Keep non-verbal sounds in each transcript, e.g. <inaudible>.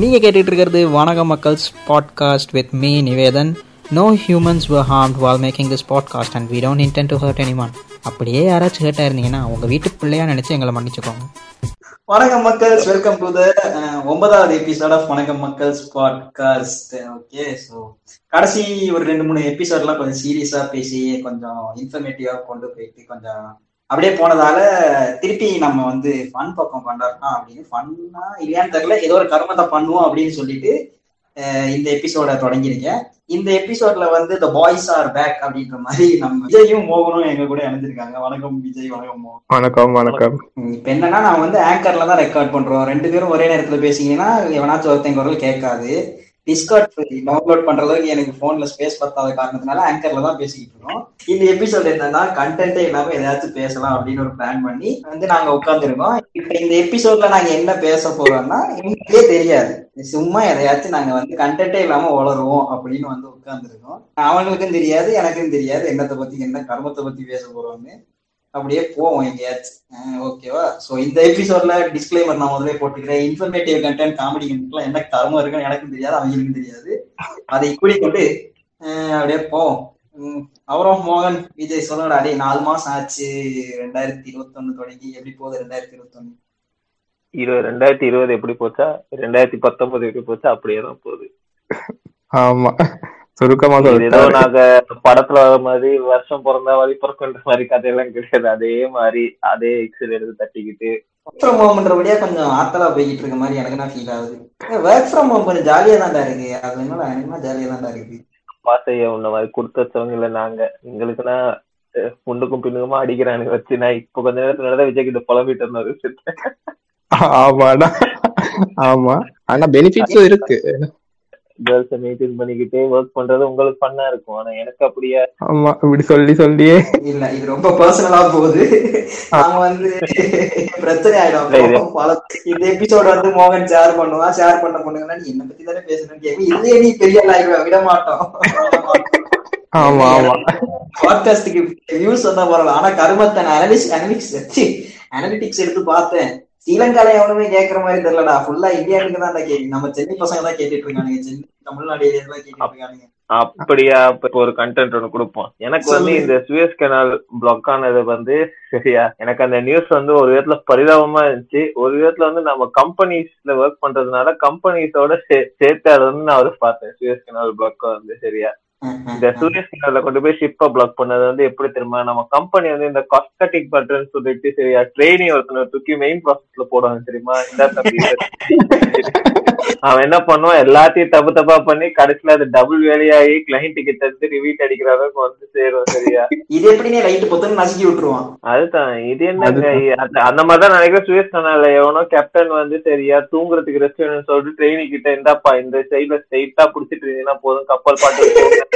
நீங்கள் கேட்டுட்டு இருக்கிறது வணக்க மக்கள்ஸ் podcast with me Nivedhan. No humans were harmed while making this podcast and we don't intend to hurt anyone. அப்படியே யாராச்சும் ஹர்ட்டாக இருந்தீங்கன்னா உங்கள் வீட்டு பிள்ளையா நினச்சி எங்களை மன்னிச்சுக்கோங்க. வணக்கம் மக்கள்ஸ் வெல்கம் டு த ஒன்பதாவது எபிசோட் ஆஃப் வணக்கம் மக்கள்ஸ் பாட்காஸ்ட் ஓகே ஸோ கடைசி ஒரு ரெண்டு மூணு எபிசோட்லாம் கொஞ்சம் சீரியஸா பேசி கொஞ்சம் இன்ஃபர்மேட்டிவா கொண்டு போயிட்டு கொஞ்சம் அப்படியே போனதால திருப்பி நம்ம வந்து ஃபன் பக்கம் கொண்டாடலாம் அப்படின்னு ஃபன்னா இல்லையான்னு தெரியல. ஏதோ ஒரு கர்மத்தை பண்ணுவோம் அப்படின்னு சொல்லிட்டு இந்த எபிசோட தொடங்கியிருக்கேன். இந்த எபிசோட்ல வந்து த பாய்ஸ் ஆர் பேக் அப்படின்ற மாதிரி நம்ம விஜயும் மோகனும் எங்க கூட இணைஞ்சிருக்காங்க. வணக்கம் விஜய் வணக்கம் மோகன். வணக்கம் வணக்கம். இப்ப என்னன்னா நான் வந்து ஆங்கர்ல தான் ரெக்கார்ட் பண்றோம். ரெண்டு பேரும் ஒரே நேரத்துல பேசிங்கன்னா எவனாச்சும் ஒருத்தன் குரல் கேட்காது. டிஸ்கார்ட் டவுன்லோட் பண்ற அளவுக்கு எனக்கு போன்ல ஸ்பேஸ் பத்தாத காரணத்தினால ஆங்கர்ல தான் பேசிக்கிட்டு இருக்கோம். இந்த எபிசோட் என்னன்னா கண்டென்ட்டே இல்லாம ஏதாச்சும் பேசலாம் அப்படின்னு ஒரு பிளான் பண்ணி வந்து நாங்க உட்காந்துருக்கோம் இப்ப இந்த எபிசோட்ல நாங்க என்ன பேச போறோம்னா எங்களுக்கே தெரியாது. சும்மா எதையாச்சும் நாங்க வந்து கண்டென்ட்டே இல்லாம வளருவோம் அப்படின்னு வந்து உட்காந்துருக்கோம் அவங்களுக்கும் தெரியாது எனக்கும் தெரியாது என்னத்தை பத்தி என்ன கர்மத்தை பத்தி பேச போறோம்னு. அப்படியே போவோம் எங்கேயாச்சும். ஓகேவா சோ இந்த எபிசோட்ல டிஸ்க்ளைமர் நான் முதல்ல போட்டுக்கிறேன். இன்ஃபர்மேட்டிவ் கண்டென்ட் காமெடி கண்டென்ட்லாம் என்ன தரமும் இருக்குன்னு எனக்கும் தெரியாது அவங்களுக்கும் தெரியாது. அதை இப்படி கொண்டு அஹ், அப்படியே போவோம். உம், அப்புறம் மோகன் விஜய் சொல்லுங்கடா டேய் நாலு மாசம் ஆச்சு. ரெண்டாயிரத்தி இருபத்தொன்னு தொடங்கி எப்படி போகுது ரெண்டாயிரத்தி இருபத்தொன்னு? இருபது ரெண்டாயிரத்தி இருபது எப்படி போச்சா? ரெண்டாயிரத்தி பத்தொன்பது எப்படி போச்சா? அப்படியே தான் போகுது. ஆமா. சுருக்கமா இது ஏதோ நாங்க படத்துல வர மாதிரி வருஷம் பிறந்தா வழி பிறக்கின்ற மாதிரி கதையெல்லாம் கிடையாது. அதே மாதிரி அதே எக்ஸல் எடுத்து தட்டிக்கிட்டு. ஒர்க் ஃப்ரம் ஹோம்ன்றபடியா கொஞ்சம் ஆத்தலா போய்கிட்டு இருக்க மாதிரி எனக்கு நான் ஃபீல் ஆகுது? ஒர்க் ஃப்ரம் ஹோம் கொஞ்சம் ஜாலியா தான்டா இருக்கு. அது எனக்கு ஜாலியா தான்டா இருக்கு? பாசைய உன்ன மாதிரி கொடுத்து வச்சவங்க இல்ல நாங்க. எங்களுக்குன்னா அஹ், முன்னுக்கும் பின்னுக்குமா அடிக்கிறானுங்க வச்சு. நான் இப்ப கொஞ்ச நேரத்துல நடந்த விஜய் கிட்ட புலம்பிட்டு இருந்த ஒரு விஷயத்த ஆமாடா. ஆமா. ஆனா பெனிஃபிட்ஸும் இருக்கு. கேர்ள்ஸை மெயின்டைன் பண்ணிக்கிட்டே ஒர்க் பண்றது உங்களுக்கு பண்ணா இருக்கும். ஆனா எனக்கு அப்படியே? ஆமா இப்படி சொல்லி சொல்லியே. இல்ல இது ரொம்ப பர்சனலா போகுது. நாங்க வந்து பிரச்சனை ஆயிடும். இந்த எபிசோட் வந்து மோகன் ஷேர் பண்ணுவான் ஷேர் பண்ண பொண்ணுங்கன்னா நீ என்ன பத்தி தானே பேசணும்னு கேட்கும் இதுலயே நீ பெரிய ஆளாயிருவ விட மாட்டோம். ஆமா ஆமா. பாட்காஸ்டுக்கு வியூஸ் வந்தா பரவாயில்ல. ஆனா கருமத்தை அனலிஸ் அனலிக்ஸ் அனலிட்டிக்ஸ் எடுத்து பார்த்தேன். ஸ்ரீலங்கால எவனுமே கேக்குற மாதிரி தெரியலடா. ஃபுல்லா இந்தியாவுக்கு தான் கேக்கு நம்ம சென்னை பசங்க தான் கேட்டுட்டு இருக்கானுங்க சென்னை தமிழ்நாடு ஏரியா தான் கேட்டுட்டு இருக்கானுங்க அப்படியா? இப்ப ஒரு கண்டென்ட் ஒண்ணு கொடுப்போம். எனக்கு வந்து. இந்த சுயஸ் கனால் பிளாக் ஆனது வந்து சரியா? எனக்கு அந்த நியூஸ் வந்து ஒரு விதத்துல பரிதாபமா இருந்துச்சு. ஒரு விதத்துல வந்து நம்ம கம்பெனிஸ்ல ஒர்க் பண்றதுனால கம்பெனிஸோட சேர்த்து அதை வந்து நான் ஒரு பார்த்தேன். சுயஸ் கனால் பிளாக் வந்து சரியா? இந்த சூரியஸ் கனால கொண்டு போய் ஷிப்பை பிளாக் பண்ணது வந்து எப்படி தெரியுமா? நம்ம கம்பெனி வந்து இந்த காஸ்மெட்டிக் பண்றேன்னு சொல்லிட்டு சரியா ட்ரெயினிங் ஒருத்தனை தூக்கி மெயின் ப்ராசஸ்ல போடுவாங்க தெரியுமா? இந்த தம்பி <laughs> அவன் என்ன பண்ணுவான்? எல்லாத்தையும் தப்பு தப்பா பண்ணி கடைசியில அது டபுள் வேலையாகி கிளைண்ட் கிட்ட இருந்து ரிவீட் அடிக்கிற அளவுக்கு வந்து சேரும் சரியா? இது எப்படினே லைட் பொத்துன்னு நசுக்கி விட்டுருவான். அதுதான். இது என்ன அந்த- மாதிரி தான் நினைக்கிறேன் சுயஸ் கனால எவனோ கேப்டன் வந்து சரியா தூங்குறதுக்கு ரெஸ்ட் வேணும்னு சொல்லிட்டு ட்ரெயினி கிட்ட இந்தாப்பா இந்த சைட்ல ஸ்ட்ரைட்டா புடிச்சிட்டு இருந்தீங்கன்னா போதும். கப்பல் பாட்டு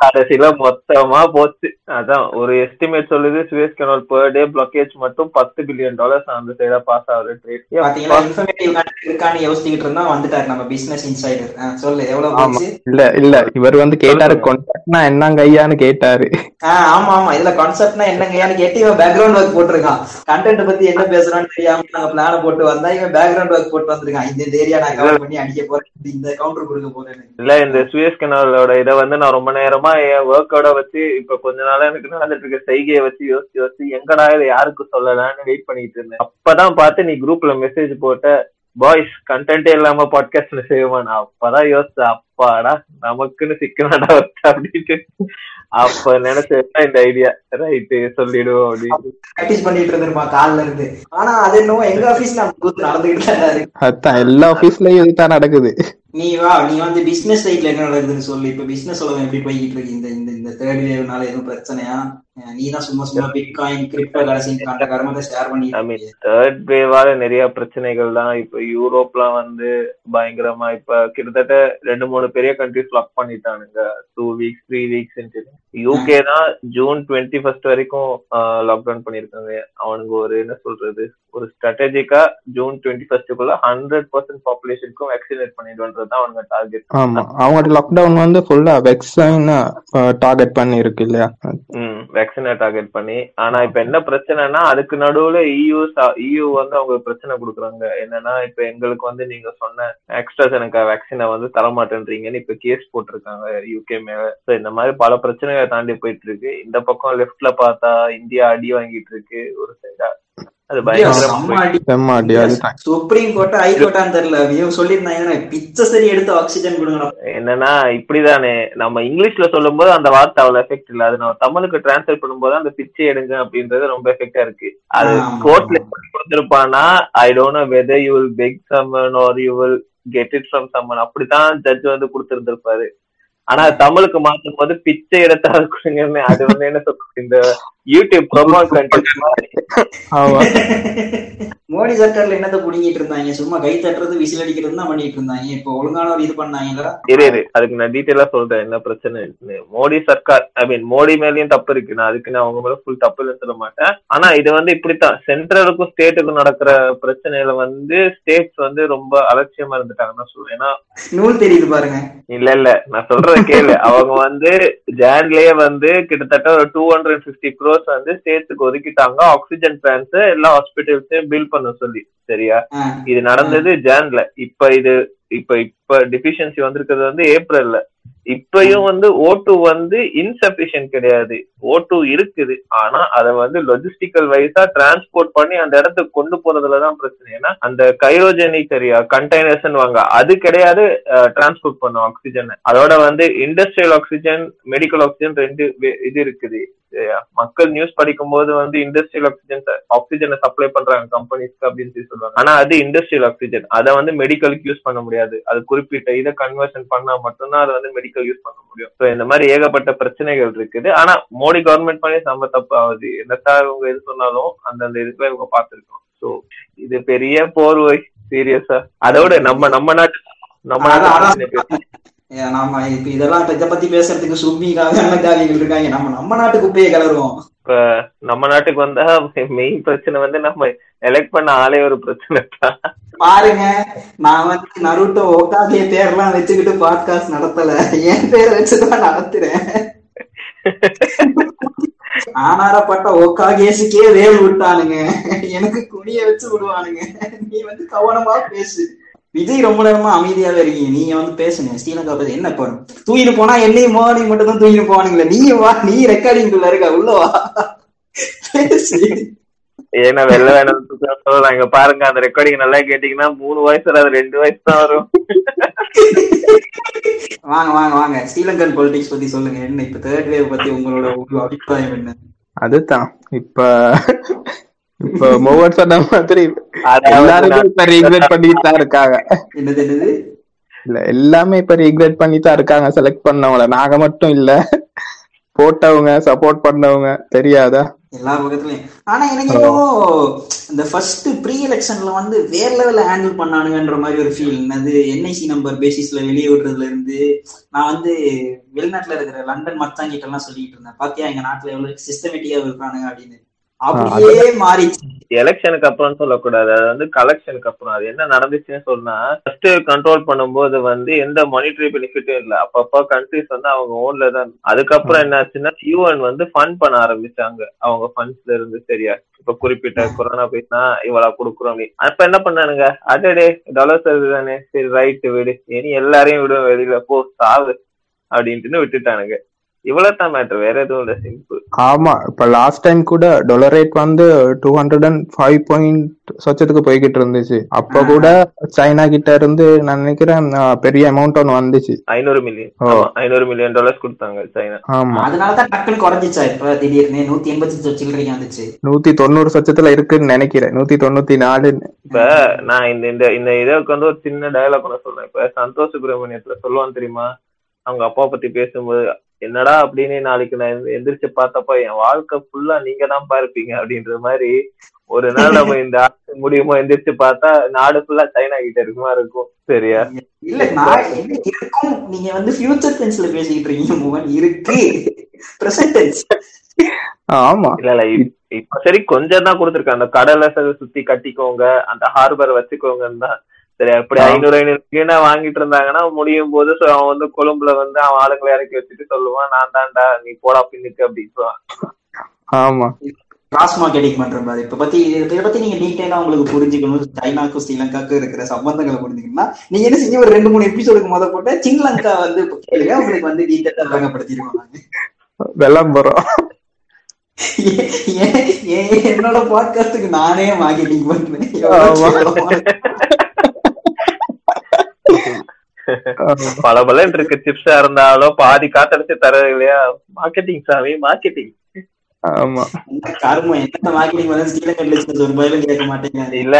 கடைசியில மொத்தமா போச்சு. அதான் ஒரு எஸ்டிமேட் சொல்லுது Suez canal per day blockage மட்டும் பத்து பில்லியன் டாலர்ஸ் அந்த சைடா பாஸ் ஆகுது பாத்தீங்களா ட்ரேட் யோசிச்சுக்கிட்டு இருந்தா வந்துட்டாரு நம்ம பிசினஸ் இன்சைடர் சொல்லு எவ்வளவு இல்ல இல்ல இவர் வந்து கேட்டாரு கொண்டாட்னா என்னங்க ஐயான்னு கேட்டாரு. ஆஹ் ஆமா ஆமா. இதுல கான்செப்ட்னா என்னங்கயான்னு கேட்டு இவன் பேக்ரவுண்ட் ஒர்க் போட்டிருக்கான். கண்டென்ட் பத்தி என்ன பேசுறான்னு தெரியாம நாங்க பிளான போட்டு வந்தா இவன் பேக்ரவுண்ட் ஒர்க் போட்டு வந்திருக்கான். இந்த ஏரியா நான் கவர் பண்ணி அடிக்க போறேன். இந்த கவுண்டர் கொடுக்க போறேன் இல்ல இந்த சுயஸ் கனாலோட இதை வந்து நான் ரொம்ப நேரமா என் ஒர்க்கோட வச்சு இப்ப கொஞ்ச நாளா எனக்கு நடந்துட்டு இருக்க? செய்கையை வச்சு யோசிச்சு யோசிச்சு எங்கடா இதை யாருக்கு சொல்லலாம்னு வெயிட் பண்ணிட்டு இருந்தேன். அப்பதான் பார்த்து நீ குரூப்ல மெசேஜ் போட்ட பாய்ஸ் கண்டென்ட்டே இல்லாம பாட்காஸ்ட்ல செய்வான் நான் அப்பதான் யோசிச்சேன் அப்பாடா நமக்குன்னு சிக்கனாடா வச்சா அப்படின்ட்டு. அப்ப நினைச்சேன் இந்த ஐடியா ரைட்டு சொல்லிடுவோம் அப்படின்னு பிராக்டிஸ் பண்ணிட்டு இருந்திருப்பான் கால்ல இருந்து. ஆனா அது என்னவோ எங்க ஆபீஸ்ல நடந்துகிட்டு எல்லா ஆபீஸ்லயும் இதுதான் நடக்குது. நீ வா நீ வந்து பிசினஸ் சைட்ல என்ன நடக்குதுன்னு சொல்லு. இப்ப பிசினஸ் உலகம் எப்படி போய்கிட்டு இருக்கு? இந்த இந்த இந்த தேர்ட் வேவ்னால எதுவும் பிரச்சனையா? நீ தான் சும்மா சும்மா பிட்காயின் கிரிப்டோ கரன்சி கண்ட கர்மத்தை ஷேர் மீன் தேர்ட் வேவால நிறைய பிரச்சனைகள் தான். இப்ப யூரோப்லாம் வந்து பயங்கரமா இப்ப கிட்டத்தட்ட ரெண்டு மூணு பெரிய countries lock பண்ணிட்டானுங்க. Two weeks three weeks UK தான் ஜூன் டுவெண்ட்டி ஃபர்ஸ்ட் வரைக்கும் லாக்டவுன் பண்ணிருக்காங்க. அவனுக்கு ஒரு என்ன சொல்றது? ஒரு ஸ்ட்ராட்டஜிக்கா ஜூன் டுவெண்ட்டி ஃபர்ஸ்டுக்குள்ள ஹண்ட்ரட் பர்சன்ட் பாப்புலேஷனுக்கும் வேக்சினேட் பண்ணிடுன்றது தான் அவனுங்க டார்கெட் ஆமா. அவங்க லாக்டவுன் வந்து ஃபுல்லா வெக்ஸைன் டார்கெட் பண்ணி இருக்கு இல்லையா? ம் வேக்சினை டார்கெட் பண்ணி. ஆனா இப்ப என்ன பிரச்சனைனா அதுக்கு நடுவுல இயூ இயூ வந்து அவங்க பிரச்சனை கொடுக்குறாங்க. என்னன்னா இப்ப எங்களுக்கு வந்து நீங்க சொன்ன எக்ஸ்ட்ராசெனக்கா வேக்சினை வந்து தர மாட்டேன்றீங்கன்னு இப்ப கேஸ் போட்டிருக்காங்க யூகே மேல. இந்த மாதிரி பல பிரச்சனைகளை தாண்டி போயிட்டு இருக்கு இந்த பக்கம் லெஃப்ட்ல பார்த்தா இந்தியா அடி வாங்கிட்டு இருக்கு ஒரு சைடா அது பயங்கரமா சுப்ரீம் கோர்ட் ஹை கோர்ட்டான்னு தெரியல. இவங்க சொல்லியிருந்தாங்க பிச்சை சரி எடுத்து ஆக்சிஜன் கொடுங்க என்னன்னா இப்படிதானே. நம்ம இங்கிலீஷ்ல சொல்லும்போது அந்த வார்த்தை அவ்வளவு எஃபெக்ட் இல்ல. அது நம்ம தமிழுக்கு டிரான்ஸ்லேட் பண்ணும்போது அந்த பிச்சை எடுங்க அப்படின்றது ரொம்ப எஃபெக்டா இருக்கு. அது. கோர்ட்ல கொடுத்திருப்பானா I don't know whether you will beg summon or you will get it from summon அப்படிதான் ஜட்ஜ் வந்து கொடுத்திருந்திருப்பாரு. ஆனா தமிழுக்கு மாத்தும் போது பிச்சை எடுத்தால் கொடுங்கன்னு அது வந்து என்ன சொல்றது? இந்த யூடியூப் ப்ரொமோ கண்டென்ட் மாதிரி. ஆமா. மோடி சர்க்கார்ல என்னத்த புடிங்கிட்டு இருந்தாங்க? சும்மா கை தட்டுறது விசில் அடிக்கிறது தான் பண்ணிட்டு இருந்தாங்க. இப்ப ஒழுங்கான ஒரு இது இரு இரு. அதுக்கு நான் டீட்டெயிலா சொல்றேன். என்ன பிரச்சனை? மோடி சர்க்கார் ஐ மீன் மோடி மேலயும் தப்பு இருக்கு. நான் அதுக்கு நான் அவங்க மேல ஃபுல் தப்பு சொல்ல மாட்டேன். ஆனா இது வந்து இப்படித்தான். சென்ட்ரலுக்கும் ஸ்டேட்டுக்கும் நடக்கிற பிரச்சனையில வந்து ஸ்டேட்ஸ் வந்து ரொம்ப அலட்சியமா இருந்துட்டாங்கன்னு தான் சொல்லுவேன் ஏன்னா நூல் தெரியுது பாருங்க. இல்ல இல்ல. நான் சொல்றத கேளு. அவங்க வந்து ஜான்லயே வந்து கிட்டத்தட்ட ஒரு டூ ஹண்ட்ரட் பிப்டி க்ரோஸ் வந்து ஸ்டேட்ஸுக்கு ஒதுக்கிட்டாங்க. ஆக்சிஜன் பிளான்ஸ் எல்லா ஹாஸ்பிட்டல்ஸையும் பில் பண்ண சொல்லி சரியா? இது நடந்தது ஜான்ல. இப்ப இது இப்ப இப்ப டிஃபிஷியன்சி வந்திருக்கிறது வந்து ஏப்ரல்ல. இப்பயும் வந்து ஓ டூ வந்து இன்சபிஷியன்ட் கிடையாது. ஓ டூ இருக்குது. ஆனா அதை வந்து லொஜிஸ்டிக்கல் வைஸா டிரான்ஸ்போர்ட் பண்ணி அந்த இடத்துக்கு கொண்டு போறதுலதான் பிரச்சனை. ஏன்னா அந்த கைரோஜெனிக் சரியா கண்டெய்னர்ஸ் வாங்க அது கிடையாது டிரான்ஸ்போர்ட் பண்ணும் ஆக்சிஜன் அதோட வந்து இண்டஸ்ட்ரியல் ஆக்சிஜன் மெடிக்கல் ஆக்சிஜன் ரெண்டு இது இருக்குது? மக்கள் நியூஸ் படிக்கும் போது வந்து இண்டஸ்ட்ரியல் ஆக்சிஜன் ஆக்சிஜனை சப்ளை பண்றாங்க கம்பெனிஸ்க்கு அப்படின்னு சொல்லி சொல்லுவாங்க. ஆனா அது இண்டஸ்ட்ரியல் ஆக்சிஜன் அதை வந்து மெடிக்கலுக்கு யூஸ் பண்ண முடியாது. அது குறிப்பிட்ட இதை கன்வர்ஷன் பண்ணா மட்டும்தான் அதை வந்து மெடிக்கல் யூஸ் பண்ண முடியும். ஸோ இந்த மாதிரி ஏகப்பட்ட பிரச்சனைகள் இருக்குது. ஆனா மோடி கவர்மெண்ட் பண்ணி செம்ம தப்பு ஆகுது என்னத்தான் இவங்க எது சொன்னாலும் அந்தந்த இதுக்குள்ள இவங்க பார்த்திருக்கோம். ஸோ இது பெரிய போர்வை. சீரியஸா அதோட நம்ம நம்ம நாட்டு நம்ம நாட்டு நாம இப்ப இதெல்லாம் இப்ப இதை பத்தி பேசுறதுக்கு சும்மிக்காக அண்ணக்காரிகள் இருக்காங்க. நம்ம நம்ம நாட்டு குப்பையை கலருவோம் இப்ப நம்ம நாட்டுக்கு வந்தா மெயின் பிரச்சனை வந்து நம்ம எலெக்ட் பண்ண ஆளே ஒரு பிரச்சனை பாருங்க நான் வந்து நருட்டோ ஒக்காகிய பேர்லாம் வச்சுக்கிட்டு பாட்காஸ்ட் நடத்தல. என் பேரை வச்சுதான் நடத்துறேன். ஆனாரப்பட்ட ஒக்காகேசுக்கே வேல் விட்டானுங்க. எனக்கு குனிய வச்சு விடுவானுங்க. நீ வந்து கவனமா பேசு. விஜய் ரொம்ப நேரமா அமைதியாவே இருக்கீங்க. நீங்க வந்து பேசுங்க. ஸ்ரீலங்கா பத்தி என்ன இப்போ தூக்கிட்டு போனா என்னையும் மோடி மட்டும் தான் தூக்கிட்டு போவானுங்களே. நீ வா நீ ரெக்கார்டிங் குள்ள இருக்க உள்ள வா. பேசு. ஏன்னா வெள்ள வேணும் சொல்லலாம் இங்க பாருங்க அந்த ரெக்கார்டிங் நல்லா கேட்டீங்கன்னா மூணு வயசு வராது ரெண்டு வயசு தான் வரும். வாங்க வாங்க வாங்க. ஸ்ரீலங்கன் பொலிட்டிக்ஸ் பத்தி சொல்லுங்க. என்ன இப்ப தேர்ட் வேவ் பத்தி உங்களோட உங்க அபிப்பிராயம் என்ன? அதுதான். இப்ப இப்ப மோகன் சொன்ன மாதிரி எல்லாருமே இப்ப ரீக்ரெட் பண்ணிட்டு தான் இருக்காங்க இல்ல எல்லாமே இப்ப ரீக்ரெட் பண்ணி தான் இருக்காங்க. செலக்ட் பண்ணவங்கள. நாங்க மட்டும் இல்ல. போட்டவங்க சப்போர்ட் பண்ணவங்க. தெரியாதா? எல்லா பக்கத்துலயும் ஆனா எனக்கு என்னவோ இந்த ஃபர்ஸ்ட் ப்ரீ எலெக்ஷன்ல வந்து வேற லெவல்ல ஹேண்டில் பண்ணானுங்கன்ற மாதிரி ஒரு ஃபீல் என்னது என்ஐசி நம்பர் பேசிஸ்ல வெளியே விடுறதுல இருந்து நான் வந்து வெளிநாட்டுல இருக்கிற லண்டன் மச்சாங்கிட்ட எல்லாம் சொல்லிட்டு இருந்தேன். பாத்தியா எங்க நாட்டுல எவ்வளவு சிஸ்டமேட்டிக்கா இருக்கானுங்க அப்படின்னு. அப்படியே மாறிச்சு எலெக்ஷனுக்கு அப்புறம் சொல்லக்கூடாது. அது வந்து கலெக்ஷனுக்கு அப்புறம். அது என்ன நடந்துச்சுன்னு சொன்னா ஃபர்ஸ்ட் கண்ட்ரோல் பண்ணும்போது வந்து எந்த மானிட்டரி பெனிஃபிட்டும் இல்ல. அப்பப்ப கண்ட்ரிஸ் வந்து அவங்க ஓன்ல தான் அதுக்கப்புறம் என்னாச்சுன்னா யூஎன் வந்து ஃபண்ட் பண்ண ஆரம்பிச்சாங்க. அவங்க ஃபண்ட்ஸ்ல இருந்து சரியா. இப்ப குறிப்பிட்ட கொரோனா போயிட்டுனா இவ்வளவு கொடுக்குறோம் அப்ப என்ன பண்ணானுங்க? அடடே டாலர்ஸ் தானே சரி ரைட்டு விடு. இனி எல்லாரையும் விடுவோம் வெளியில போ சாவு. அப்படின்ட்டு விட்டுட்டானுங்க. இவ்வளவுதான் மேட்ரு வேற எதுவும் இல்ல சிம்பிள் ஆமா இப்ப லாஸ்ட் டைம் கூட டொலர் ரேட் வந்து two hundred and five point சொச்சத்துக்கு போய்கிட்டு இருந்துச்சு. அப்ப கூட சைனா கிட்ட இருந்து நான் நினைக்கிறேன் பெரிய அமௌண்ட் ஒன்று வந்துச்சு. ஐநூறு மில்லியன் ஓ. ஐநூறு மில்லியன் டாலர்ஸ் கொடுத்தாங்க சைனா. ஆமா. அதனாலதான் டக்குன்னு குறைஞ்சிச்சா இப்ப திடீர்னு நூத்தி எண்பத்தி சில்லறைக்கு வந்துச்சு. நூத்தி தொண்ணூறு சொச்சத்துல இருக்குன்னு நினைக்கிறேன் நூத்தி தொண்ணூத்தி நாலு இப்ப நான் இந்த இந்த இந்த இதுக்கு வந்து ஒரு சின்ன டயலாக் ஒன்று சொல்றேன். இப்ப சந்தோஷ் சுப்பிரமணியத்துல சொல்லுவான் தெரியுமா? அவங்க அப்பா பத்தி பேசும்போது என்னடா அப்படின்னு நாளைக்கு நான் எந்த- எந்திரிச்சு பார்த்தப்ப என் வாழ்க்கை ஃபுல்லா நீங்க தான் இருப்பீங்க அப்படின்ற மாதிரி ஒரு நாள் நம்ம இந்த ஆட்சி முடியுமோ எந்திரிச்சு பார்த்தா நாடு ஃபுல்லா சைனா கிட்ட இருக்குமா இருக்கும். சரியா? இல்ல நான் இருக்கும். நீங்க வந்து ஃபியூச்சர் டென்ஸ்ல பேசிக்கிட்டு இருக்கீங்க மோகன். இருக்கு. பிரசன்ட் டென்ஸ் ஆமா. இல்ல இல்ல. இப்- இப்ப சரி கொஞ்சம் தான் கொடுத்துருக்காங்க அந்த கடலை சுத்தி கட்டிக்கோங்க அந்த ஹார்பர் வச்சுக்கோங்கன்னு தான் சரி அப்படி. ஐநூறு ஐநூறு கிலோ வாங்கிட்டு இருந்தாங்கன்னா முடியும் போது so அவன் வந்து கொழும்புல வந்து அவன் ஆளுங்களை இறக்கி வச்சுட்டு சொல்லுவான் நான் தான்டா நீ போடா பின்னுக்கு அப்படின்னு ஆமா. கிராஸ் மார்க்கெட்டிங் பண்ற மாதிரி. இப்ப பத்தி இதை பத்தி நீங்க டீடைலா உங்களுக்கு புரிஞ்சுக்கணும். சைனாக்கும் ஸ்ரீலங்காக்கும் இருக்கிற சம்பந்தங்களை புரிஞ்சுக்கணும்னா நீங்க என்ன செஞ்சு ஒரு ரெண்டு மூணு எபிசோடுக்கு முத போட்ட ஸ்ரீலங்கா வந்து கேளுங்க உங்களுக்கு வந்து டீடைலா விளங்கப்படுத்திடுவோம் நாங்க விளம்பரம். என்னோட பாட்காஸ்டுக்கு நானே மார்க்கெட்டிங் பண்றேன் ஆமா. பல பல இருக்கு. சிப்ஸா இருந்தாலும் பாதி காத்தடிச்சு தர இல்லையா? மார்க்கெட்டிங் சாமி மார்க்கெட்டிங் ஆமா. இல்ல.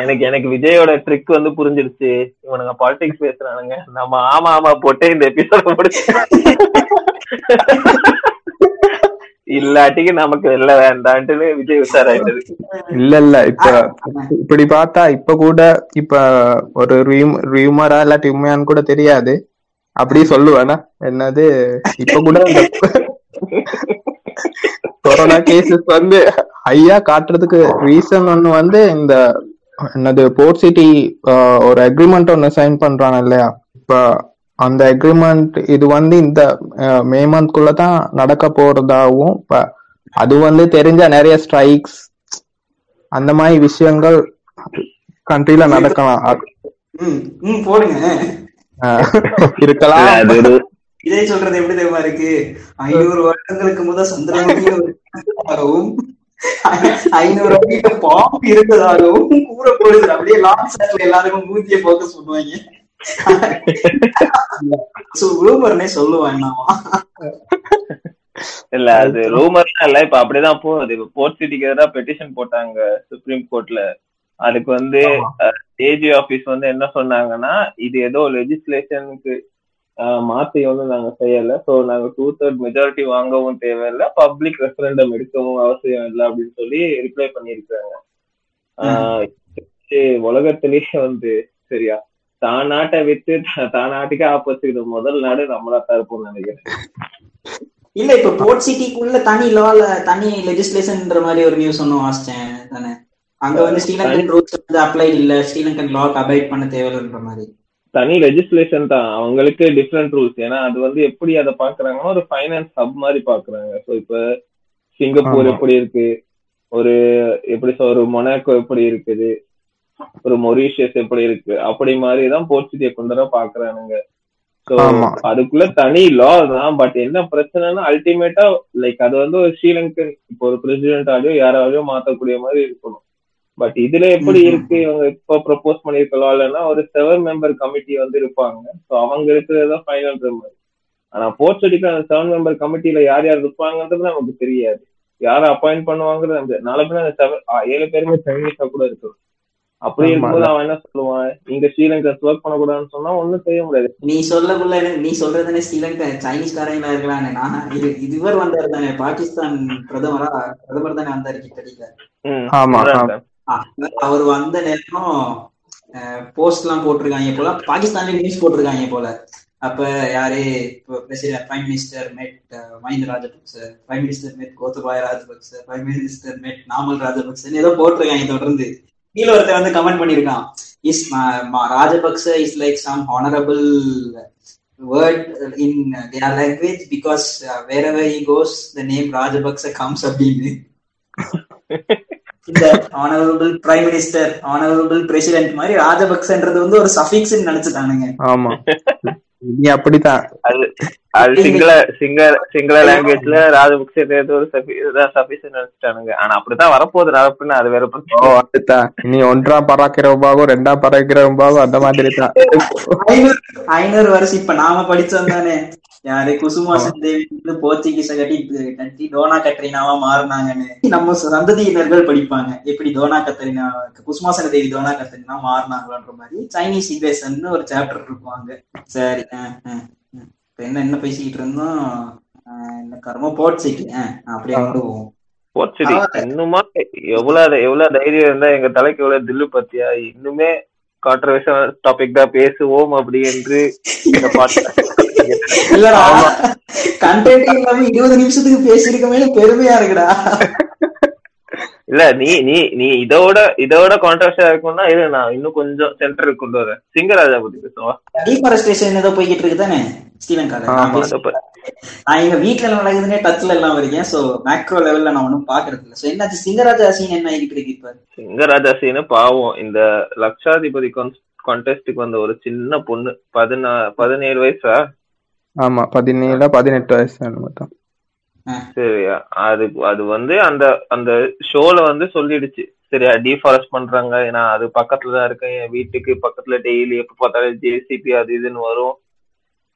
எனக்கு எனக்கு விஜயோட ட்ரிக் வந்து புரிஞ்சிருச்சு. இவனுங்க பாலிடிக்ஸ் பேசுறானுங்க. நம்ம ஆமா ஆமா போட்டு இந்த எபிசோட முடிச்சு இல்லாட்டிக்கு நமக்கு வெளில வேண்டான்ட்டு விஜய் உஷாராயிட்டது இல்ல இல்ல இப்ப இப்படி பார்த்தா இப்ப கூட இப்ப ஒரு ரியூமரா இல்லாட்டி உண்மையான்னு கூட தெரியாது. அப்படி சொல்லுவேனா? என்னது இப்ப கூட இந்த கொரோனா கேசஸ் வந்து ஹையா காட்டுறதுக்கு ரீசன் ஒண்ணு வந்து இந்த என்னது போர்ட் சிட்டி ஒரு அக்ரிமெண்ட் ஒன்னு சைன் பண்றாங்க இல்லையா? இப்ப அந்த அக்ரிமெண்ட் இது வந்து இந்த மே மந்த்குள்ள தான் நடக்க போறதாவும் இப்ப அது வந்து தெரிஞ்ச நிறைய ஸ்ட்ரைக்ஸ் அந்த மாதிரி விஷயங்கள் கண்ட்ரில நடக்கலாம். அது, ம் ம் போடுங்க. இருக்கலாம். இதே சொல்றது எப்படி தெரியுமா இருக்கு? ஐநூறு வருடங்களுக்கு முதல் சந்திரமுகியும் ஐநூறு வருடம் பாம்பு இருந்ததாகவும் கூறப்படுது. அப்படியே லாங் ஷாட்ல எல்லாருக்கும் மூத்திய போக்கஸ் பண்ணுவாங்க <laughs> ரூமர்னே சொல்லுவான் நாமா இல்ல அது ரூமர்லாம் இல்ல. இப்ப அப்படிதான் போகுது. இப்ப போர்ட் சிட்டிக்கு எதிராக பெட்டிஷன் போட்டாங்க சுப்ரீம் கோர்ட்ல அதுக்கு வந்து ஏஜி ஆபீஸ் வந்து என்ன சொன்னாங்கன்னா இது ஏதோ லெஜிஸ்லேஷனுக்கு மாத்தி வந்து நாங்க செய்யல. சோ நாங்க டூ தேர்ட் மெஜாரிட்டி வாங்கவும் தேவையில்ல. பப்ளிக் ரெஃபரண்டம் எடுக்கவும் அவசியம் இல்லை அப்படின்னு சொல்லி ரிப்ளை பண்ணியிருக்காங்க உலகத்திலேயே வந்து சரியா தான் நாட்டை விட்டு த- தான் நாட்டுக்கே ஆப்போசிட் முதல் நாடு நம்மளா தான் இருப்போம்னு நினைக்கிறேன். இல்ல இப்ப போர்ட் சிட்டிக்குள்ள தனி லால தனி லெஜிஸ்லேஷன்ன்ற மாதிரி ஒரு நியூஸ் ஒன்னும் வாசிச்சேன் தானே அங்க வந்து ஸ்ரீலங்கன் ரூல்ஸ் வந்து அப்ளை இல்ல. ஸ்ரீலங்கன் லாக் அபைட் பண்ண தேவையில்லைன்ற மாதிரி. தனி லெஜிஸ்லேஷன் தான். அவங்களுக்கு டிஃப்ரெண்ட் ரூல்ஸ் ஏன்னா அது வந்து எப்படி அதை பாக்குறாங்கன்னா ஒரு ஃபைனான்ஸ் ஹப் மாதிரி பாக்குறாங்க ஸோ இப்ப சிங்கப்பூர். எப்படி இருக்கு? ஒரு எப்படி ஒரு மொனாக்கோ எப்படி இருக்குது? ஒரு மொரீஷியஸ் எப்படி இருக்கு? அப்படி மாதிரி தான் போர்ச்சுகீய கொண்டு பாக்குறானுங்க. அதுக்குள்ள தனி லா தான். பட் என்ன பிரச்சனைனா அல்டிமேட்டா லைக் அது வந்து ஒரு ஸ்ரீலங்கன் இப்போ ஒரு பிரசிடென்ட் ஆடியோ யாராலையோ மாத்தக்கூடிய மாதிரி இருக்கணும். பட் இதுல எப்படி. இருக்கு? இவங்க இப்போ ப்ரப்போஸ் பண்ணிருக்கலாம்னா ஒரு செவன் மெம்பர் கமிட்டி வந்து இருப்பாங்க. ஸோ அவங்க இருக்கிறது தான் ஃபைனல் மாதிரி ஆனா போர்ச்சுடிக்கு அந்த செவன் மெம்பர் கமிட்டில யார் யார் இருப்பாங்கன்றது நமக்கு தெரியாது. யாரை அப்பாயிண்ட் பண்ணுவாங்கிறது நாளை பின்ன அந்த ஆ, ஏழு பேருமே சைனீஸா கூட இருக்கும் அப்படி. இருக்கும்போது அவன் என்ன சொல்லுவான்? இங்க ஸ்ரீலங்கா ஒர்க் பண்ணக்கூடாதுன்னு சொன்னா ஒண்ணும் செய்ய முடியாது. நீ சொல்லக்குள்ள நீ சொல்றதுனே ஸ்ரீலங்கா சைனீஸ் காரங்களா இருக்கலான்னு நான் இது இதுவர் வந்தாரு தானே. பாகிஸ்தான் பிரதமரா பிரதமர் தானே வந்தாரு அதான். அவர் வந்த நேரம் போஸ்ட் எல்லாம் போட்டிருக்காங்க போல. பாகிஸ்தான்ல நியூஸ் போட்டிருக்காங்க போல. அப்ப யாரு பிரசிடென்ட் பிரைம் மினிஸ்டர் மெட் மஹிந்த ராஜபக்ச பிரைம் மினிஸ்டர் மெட் கோத்தபாய ராஜபக்ச பிரைம் மினிஸ்டர் மெட் நாமல் ராஜபக்ச ஏதோ போட்டிருக்காங்க தொடர்ந்து. கீழே ஒருத்தர் வந்து கமெண்ட் பண்ணிருக்கான் is Rajapaksa is like some honourable word in their language because uh, wherever he goes the name Rajapaksa comes அப்படின்னு இந்த honourable prime minister honourable president மாதிரி ராஜபக்சன்றது வந்து ஒரு சஃபிக்ஸ் நினைச்சுட்டானுங்க. ஆமா. நீ அப்படித்தான். அது அது சிங்கள சிங்கள சிங்கள லாங்குவேஜ்ல ராஜபக்சே ஏதோ ஒரு சஃபிஷன் நினைச்சிட்டானுங்க. ஆனா அப்படித்தான் வரப்போகுது. நடப்புன்னு அது வேற பிரச்சனை. அதுதான் இனி ஒன்றா பராக்கிறவபாகும் ரெண்டா பராக்கிறவபாகும் அந்த மாதிரி தான் ஐநூறு வருஷம் இப்ப நாம படிச்சோம் தானே. யாரு குசுமாசன் தேவி வந்து போர்ச்சுகீஸ கட்டி கட்டி டோனா கத்ரினாவா மாறினாங்கன்னு. நம்ம சந்ததியினர்கள் படிப்பாங்க. எப்படி Dona Catherina Kusumasana Devi Dona Catherina மாறினாங்களான்ற மாதிரி. சைனீஸ் இன்வேஷன் ஒரு சாப்டர் இருக்கும் அங்க. சரி அஹ். இப்ப என்ன என்ன பேசிக்கிட்டு இருந்தோம் என்ன கர்மம் சிட்டி. அப்படியே கொண்டு போவோம். போச்சுடி. இன்னுமா எவ்வளவு எவ்வளவு தைரியம் இருந்தா எங்க தலைக்கு எவ்வளவு தில்லு பத்தியா? இன்னுமே கான்ட்ரவர்ஷியல் டாபிக் தான். பேசுவோம் அப்படி என்று இல்லடா. கண்டென்ட் இல்லாம இருபது நிமிஷத்துக்கு பேசியிருக்கமே பெருமையா இருக்குடா. இல்ல நீ நீ நீ இதோட இதோட கான்ட்ரவர்ஷியா இருக்கும்னா இரு நான் இன்னும் கொஞ்சம் சென்டருக்கு கொண்டு வரேன். சிங்கராஜா பத்தி பேசுவா? டீஃபாரஸ்டேஷன் ஏதோ போய்கிட்டு இருக்கு தானே ஸ்ரீலங்கால? நான் எங்க வீட்டுல என்ன நடக்குதுன்னே டச்ல எல்லாம் இருக்கேன் சோ மேக்ரோ லெவல்ல நான் ஒன்னும் பாக்குறது இல்ல. சோ என்னாச்சு சிங்கராஜா சீன் என்ன ஆகிட்டு இருக்கு இப்ப? சிங்கராஜா சீனு பாவம். இந்த லட்சாதிபதி கான்டெஸ்டுக்கு வந்த ஒரு சின்ன பொண்ணு பதினா பதினேழு வயசா? ஆமா பதினேழு பதினெட்டு வயசு மட்டும் சரியா அது அது வந்து அந்த அந்த ஷோல வந்து சொல்லிடுச்சு. சரியா டிஃபாரஸ்ட் பண்றாங்க. ஏன்னா அது பக்கத்துல தான் இருக்கேன் என் வீட்டுக்கு பக்கத்துல டெய்லி எப்ப பார்த்தாலும் ஜேசிபி அது இதுன்னு வரும்.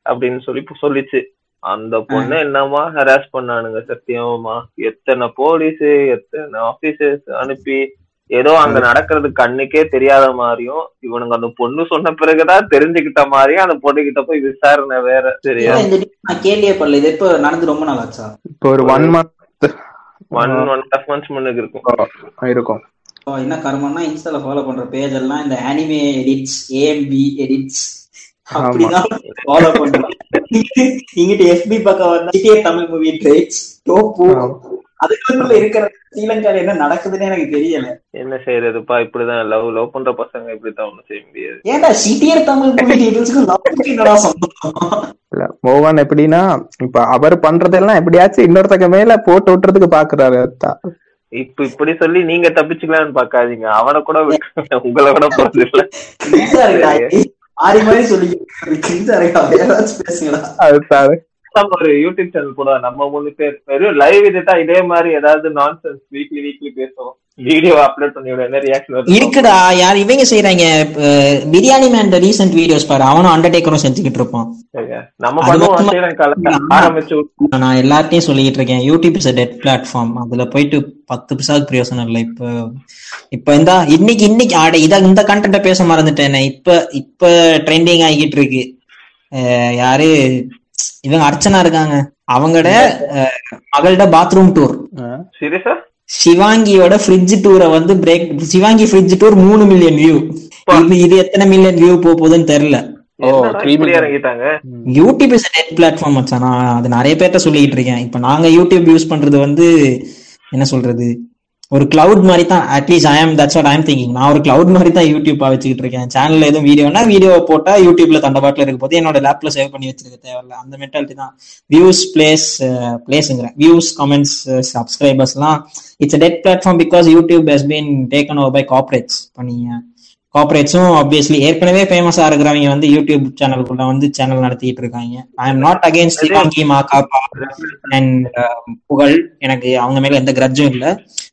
அப்படின்னு சொல்லி சொல்லிச்சு. அந்த பொண்ணு என்னமா ஹராஸ் பண்ணானுங்க சத்தியமா? எத்தனை போலீஸ் எத்தனை ஆபீசர்ஸ் அனுப்பி ஏதோ அங்க நடக்கிறது கண்ணுக்கே தெரியாத மாதிரியும் இவனுங்க அந்த பொண்ணு சொன்ன பிறகுதான் தெரிஞ்சுக்கிட்ட மாதிரியும் அந்த பொண்ணு கிட்ட போய் விசாரணை வேற சரியா நான் கேள்வியே பண்ணல இது எப்ப நடந்து ரொம்ப நாள் ஆச்சா? இப்போ ஒரு one month one one half months முன்னுக்கு இருக்கும். இருக்கும் என்ன கர்மம்னா இன்ஸ்டால ஃபாலோ பண்ற பேஜ் எல்லாம் இந்த அனிமே எடிட்ஸ் ஏஎம்பி எடிட்ஸ் அப்படிதான் ஃபாலோ பண்றோம் இங்கிட்ட எஃபி பக்கம் வந்தா தமிழ் மூவி ட்ரேட்ஸ் டோப்பு அதுக்குள்ள இருக்கிற ஸ்ரீலங்கால என்ன நடக்குதுன்னு எனக்கு தெரியல. என்ன செய்யறதுப்பா இப்படிதான் லவ் லவ் பண்ற பசங்க இப்படித்தான் ஒண்ணும் செய்ய முடியாது. ஏன்டா சிட்டியர் தமிழ் மோகன் எப்படின்னா இப்ப அவர் பண்றதெல்லாம் எப்படியாச்சும் இன்னொருத்தக்க மேல போட்டு விட்டுறதுக்கு பாக்குறாரு. இப்ப இப்படி சொல்லி நீங்க தப்பிச்சுக்கலாம்னு பாக்காதீங்க. அவனை கூட விட்டு உங்களை விட போறது இல்ல ஆரி மாதிரி சொல்லி கிரிஞ்சா இருக்கா நம்ம ஒரு யூடியூப் சேனல் கூட நம்ம மூணு பேர் வெறும் லைவ் இதுதான் இதே மாதிரி ஏதாவது நான்சென்ஸ் வீக்லி வீக்லி பேசுவோம். வீடியோ அப்லோட் பண்ணி என்ன ரியாக்ஷன் இருக்குடா யார் இவங்க செய்யறாங்க பிரியாணி மேன் ரீசெண்ட் வீடியோஸ் பாரு அவனும் அண்டர்டேக்கரும் செஞ்சுக்கிட்டு இருப்பான். நம்ம பண்ணுவோம் ஆரம்பிச்சு நான் எல்லார்ட்டையும் சொல்லிட்டு இருக்கேன் யூடியூப் இஸ் டெட் பிளாட்ஃபார்ம் அதுல போயிட்டு பத்து பிசாக்கு பிரயோசனம் இல்லை. இப்ப இப்ப இந்த இன்னைக்கு இன்னைக்கு ஆட இத இந்த கண்டென்ட்ட பேச மறந்துட்டேனே. இப்ப இப்ப ட்ரெண்டிங் ஆகிட்டு இருக்கு. யாரு இவங்க அர்ச்சனா இருக்காங்க. அவங்களோட அஹ், மகளோட பாத்ரூம் டூர் சீரியஸா சிவாங்கியோட ஃப்ரிட்ஜ் டூரை வந்து பிரேக் சிவாங்கி ஃப்ரிட்ஜ் டூர் மூணு மில்லியன் வியூ இது இது எத்தனை மில்லியன் வியூ போக போகுதுன்னு தெரியல. யூடியூப் இஸ் நெட் பிளாட்ஃபார்ம் மச்சான். நான் அது நிறைய பேர்ட்ட சொல்லிட்டு இருக்கேன். இப்போ நாங்க யூடியூப் யூஸ் பண்றது வந்து என்ன சொல்றது? ஒரு கிளவுட் மாதிரி தான் அட்லீஸ்ட் ஐ ஆம் தட்ஸ் வாட் ஐம் திங்கிங் நான் ஒரு கிளவுட் மாதிரி தான் யூடியூப் வச்சுக்கிட்டு இருக்கேன். சேனல்ல எதுவும் வீடியோனா வீடியோ போட்டா யூடியூப்ல தண்டபாட்டில் இருக்க போது என்னோட லேப்ல சேவ் பண்ணி வச்சிருக்க தேவையில்ல. அந்த மென்டாலிட்டி தான். வியூஸ் பிளேஸ் பிளேஸ்ங்கிறேன் views comments சப்ஸ்கிரைபர்ஸ்லாம் it's dead platform because YouTube has been taken over by corporates பண்ணீங்க. கார்பரேட்ஸும் ஆப்வியஸ்லி ஏற்கனவே ஃபேமஸா இருக்கிறவங்க வந்து யூடியூப் சேனலுக்குள்ள வந்து சேனல் நடத்திட்டு இருக்காங்க. I am not against and Pugazh. எனக்கு அவங்க மேல எந்த கிரட்ஜும் இல்ல.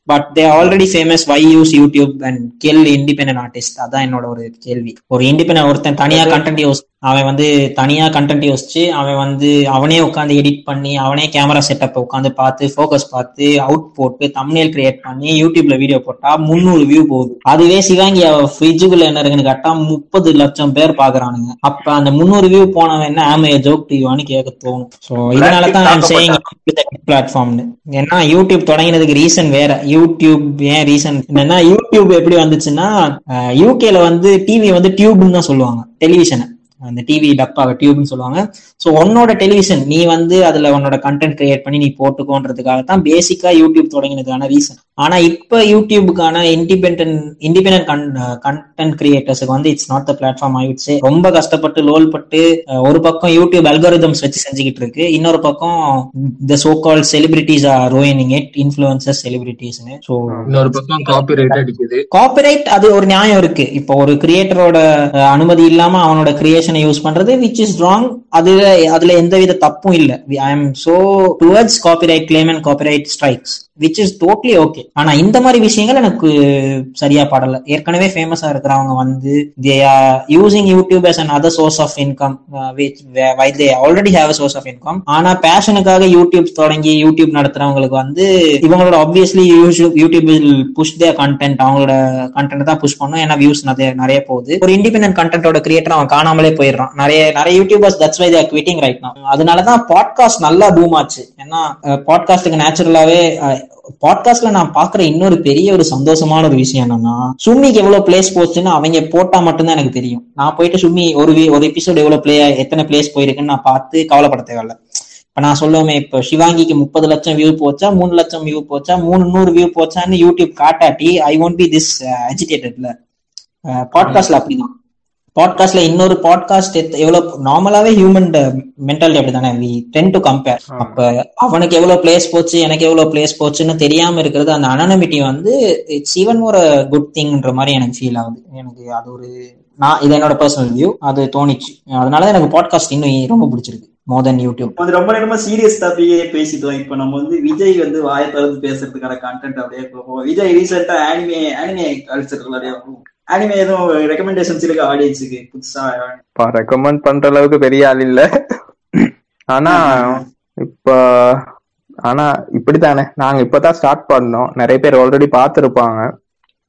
But they already famous why use YouTube and kill independent artist அதான் என்னோட ஒரு கேள்வி. ஒரு இண்டிபெண்டன்ட் ஒருத்தன் தனியா கண்டென்ட் யோசி அவன் வந்து தனியா கண்டென்ட் யோசிச்சு அவன் வந்து அவனே உட்காந்து எடிட் பண்ணி அவனே கேமரா செட்டப் உட்காந்து பார்த்து ஃபோக்கஸ் பார்த்து அவுட் போட்டு தம்னேல் கிரியேட் பண்ணி யூடியூப்ல வீடியோ போட்டா முந்நூறு வியூ போகுது. அதுவே சிவாங்கி அவ ஃப்ரிட்ஜுக்குள்ள என்ன இருக்குன்னு கேட்டா முப்பது லட்சம் பேர் பாக்குறானுங்க அப்ப அந்த முந்நூறு வியூ போனவன் என்ன ஆமைய ஜோக் டிவான்னு கேட்க தோணும். சோ இதனால தான் நான் சேயிங் பிளாட்ஃபார்ம்னு ஏன்னா யூடியூப் தொடங்கினதுக்கு ரீசன் வேற. யூடியூப் ஏன் ரீசன் என்னன்னா யூடியூப் எப்படி வந்துச்சுன்னா யூகேல வந்து டிவி வந்து டியூப்னு தான் சொல்லுவாங்க டெலிவிஷனை அந்த டிவி டப்பாவை டியூப்னு சொல்லுவாங்க. ஸோ உன்னோட டெலிவிஷன் நீ வந்து அதுல உன்னோட கண்டென்ட் கிரியேட் பண்ணி நீ போட்டுக்கோன்றதுக்காக தான் பேசிக்கா யூடியூப் தொடங்கினதுக்கான ரீசன் ஆனா இப்ப யூடியூபுக்கான இண்டிபெண்ட் இண்டிபெண்டன்ட் கண்டென்ட் கிரியேட்டர்ஸுக்கு வந்து இட்ஸ் நாட் த பிளாட்ஃபார்ம் ஆயிடுச்சு ரொம்ப கஷ்டப்பட்டு லோல் பட்டு ஒரு பக்கம் யூடியூப் அல்காரிதம்ஸ் வச்சு செஞ்சுக்கிட்டு இருக்கு. இன்னொரு பக்கம் the so called celebrities are ruining it influencer செலிபிரிட்டிஸ்னு so இன்னொரு பக்கம் காப்பி ரைட் அடிக்குது. காப்பிரைட் அது ஒரு நியாயம் இருக்கு. இப்போ ஒரு கிரியேட்டரோட அனுமதி இல்லாம அவனோட கிரியேஷனை யூஸ் பண்றது விச் இஸ் ராங் அதுல அதுல எந்தவித தப்பும் இல்ல. I am so towards copyright claim and copyright strikes which is totally okay okay ஆனா இந்த மாதிரி விஷயங்கள் எனக்கு சரியா படல. ஏற்கனவே ஃபேமஸா இருக்கிறவங்க வந்து they are using YouTube as and other source of income uh, they already have already source of income ஆனா பேஷனுக்காக யூடியூப் தொடங்கி யூடியூப் நடத்துறவங்களுக்கு வந்து இவங்களோட obviously YouTube YouTube push their content அவங்களோட கண்டென்ட் தான் புஷ் பண்ணும். ஏன்னா வியூஸ் நிறைய நிறைய போகுது. ஒரு இண்டிபெண்ட் கண்டென்ட்டோட கிரியேட்டர் அவன் காணாமலே போயிடுறான். நிறைய நிறைய YouTubers that's why they're quitting right நான் அதனாலதான் பாட்காஸ்ட் நல்லா பூம் ஆச்சு. ஏன்னா uh, பாட்காஸ்டுக்கு நேச்சுரலாவே பாட்காஸ்ட்ல நான் பாக்குற இன்னொரு பெரிய ஒரு சந்தோஷமான ஒரு விஷயம் என்னன்னா சும்மிக்கு எவ்வளவு பிளேஸ் போச்சுன்னு அவங்க போட்டா மட்டும்தான் எனக்கு தெரியும். நான் போயிட்டு சும்மி ஒரு ஒரு எபிசோடு எவ்வளவு பிளே எத்தனை பிளேஸ் போயிருக்குன்னு நான் பார்த்து கவலைப்பட தேவையில்ல. இப்ப நான் சொல்லுவேன் இப்ப சிவாங்கிக்கு முப்பது லட்சம் வியூ போச்சா மூணு லட்சம் வியூ போச்சா மூணு நூறு வியூ போச்சான்னு யூடியூப் காட்டாட்டி ஐ ஒன்ட் பி திஸ் அஜிடேட்டட்ல பாட்காஸ்ட்ல அப்படிதான். பாட்காஸ்ட்ல இன்னொரு பாட்காஸ்ட் எவ்வளவு நார்மலாவே ஹியூமன் மென்டாலிட்டி அப்படிதானே வி டென் டு கம்பேர் அப்ப அவனுக்கு எவ்வளவு பிளேஸ் போச்சு எனக்கு எவ்வளவு பிளேஸ் போச்சுன்னு தெரியாம இருக்கிறது அந்த அனானமிட்டி வந்து இட்ஸ் ஈவன் ஒரு குட் திங்ன்ற மாதிரி எனக்கு ஃபீல் ஆகுது. எனக்கு அது ஒரு நான் இது என்னோட பர்சனல் வியூ அது தோணிச்சு. அதனால எனக்கு பாட்காஸ்ட் இன்னும் ரொம்ப பிடிச்சிருக்கு மோர் தென் யூடியூப் வந்து ரொம்ப நேரமா சீரியஸ் டாபிக்கே பேசிட்டோம் இப்ப நம்ம வந்து விஜய் வந்து வாயை திறந்து பேசுறதுக்கான கண்டென்ட் அப்படியே போவோம் விஜய் ரீசெண்டா ஆனிமே ஆனிமே கல்ச்சர் ஆனிமே எதுவும் ரெக்கமெண்டேஷன்ஸ் இருக்கு ஆடியன்ஸுக்கு புதுசா ரெக்கமெண்ட் பண்ற அளவுக்கு பெரிய ஆள் இல்ல. ஆனா இப்ப ஆனா இப்படித்தானே. நாங்க இப்பதான் ஸ்டார்ட் பண்ணோம். நிறைய பேர் ஆல்ரெடி பார்த்திருப்பாங்க.